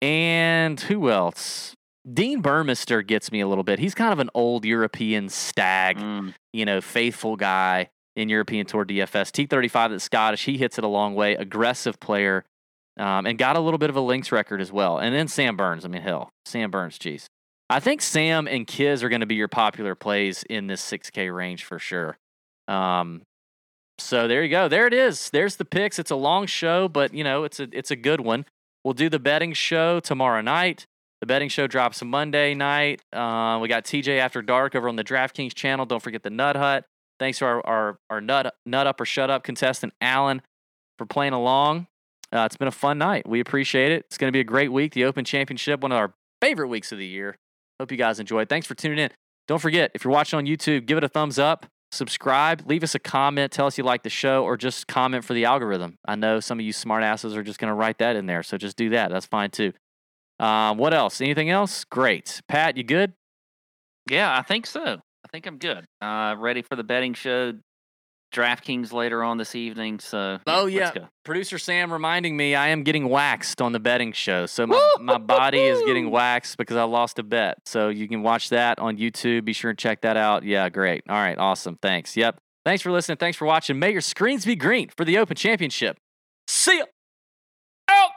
And who else? Dean Burmester gets me a little bit. He's kind of an old European stag, mm. you know, faithful guy in European Tour DFS. T35 at the Scottish, he hits it a long way. Aggressive player, um, and got a little bit of a links record as well. And then Sam Burns. I mean, hell, Sam Burns, geez. I think Sam and Kiz are going to be your popular plays in this 6K range for sure. Um, so there you go. There it is. There's the picks. It's a long show, but you know, it's a it's a good one. We'll do the betting show tomorrow night. The betting show drops Monday night. Uh, we got TJ After Dark over on the DraftKings channel. Don't forget the Nut Hut. Thanks to our, our, our nut, nut Up or Shut Up contestant, Alan, for playing along. Uh, it's been a fun night. We appreciate it. It's going to be a great week. The Open Championship, one of our favorite weeks of the year. Hope you guys enjoyed. Thanks for tuning in. Don't forget, if you're watching on YouTube, give it a thumbs up subscribe, leave us a comment, tell us you like the show, or just comment for the algorithm. I know some of you smartasses are just going to write that in there, so just do that. That's fine too. Um, what else? Anything else? Great. Pat, you good? Yeah, I think so. I think I'm good. Uh, ready for the betting show. DraftKings later on this evening. So oh yeah, producer Sam reminding me I am getting waxed on the betting show. So my, my body is getting waxed because I lost a bet. So you can watch that on YouTube. Be sure and check that out. Yeah, great. All right, awesome. Thanks. Yep. Thanks for listening. Thanks for watching. May your screens be green for the Open Championship. See ya. Out.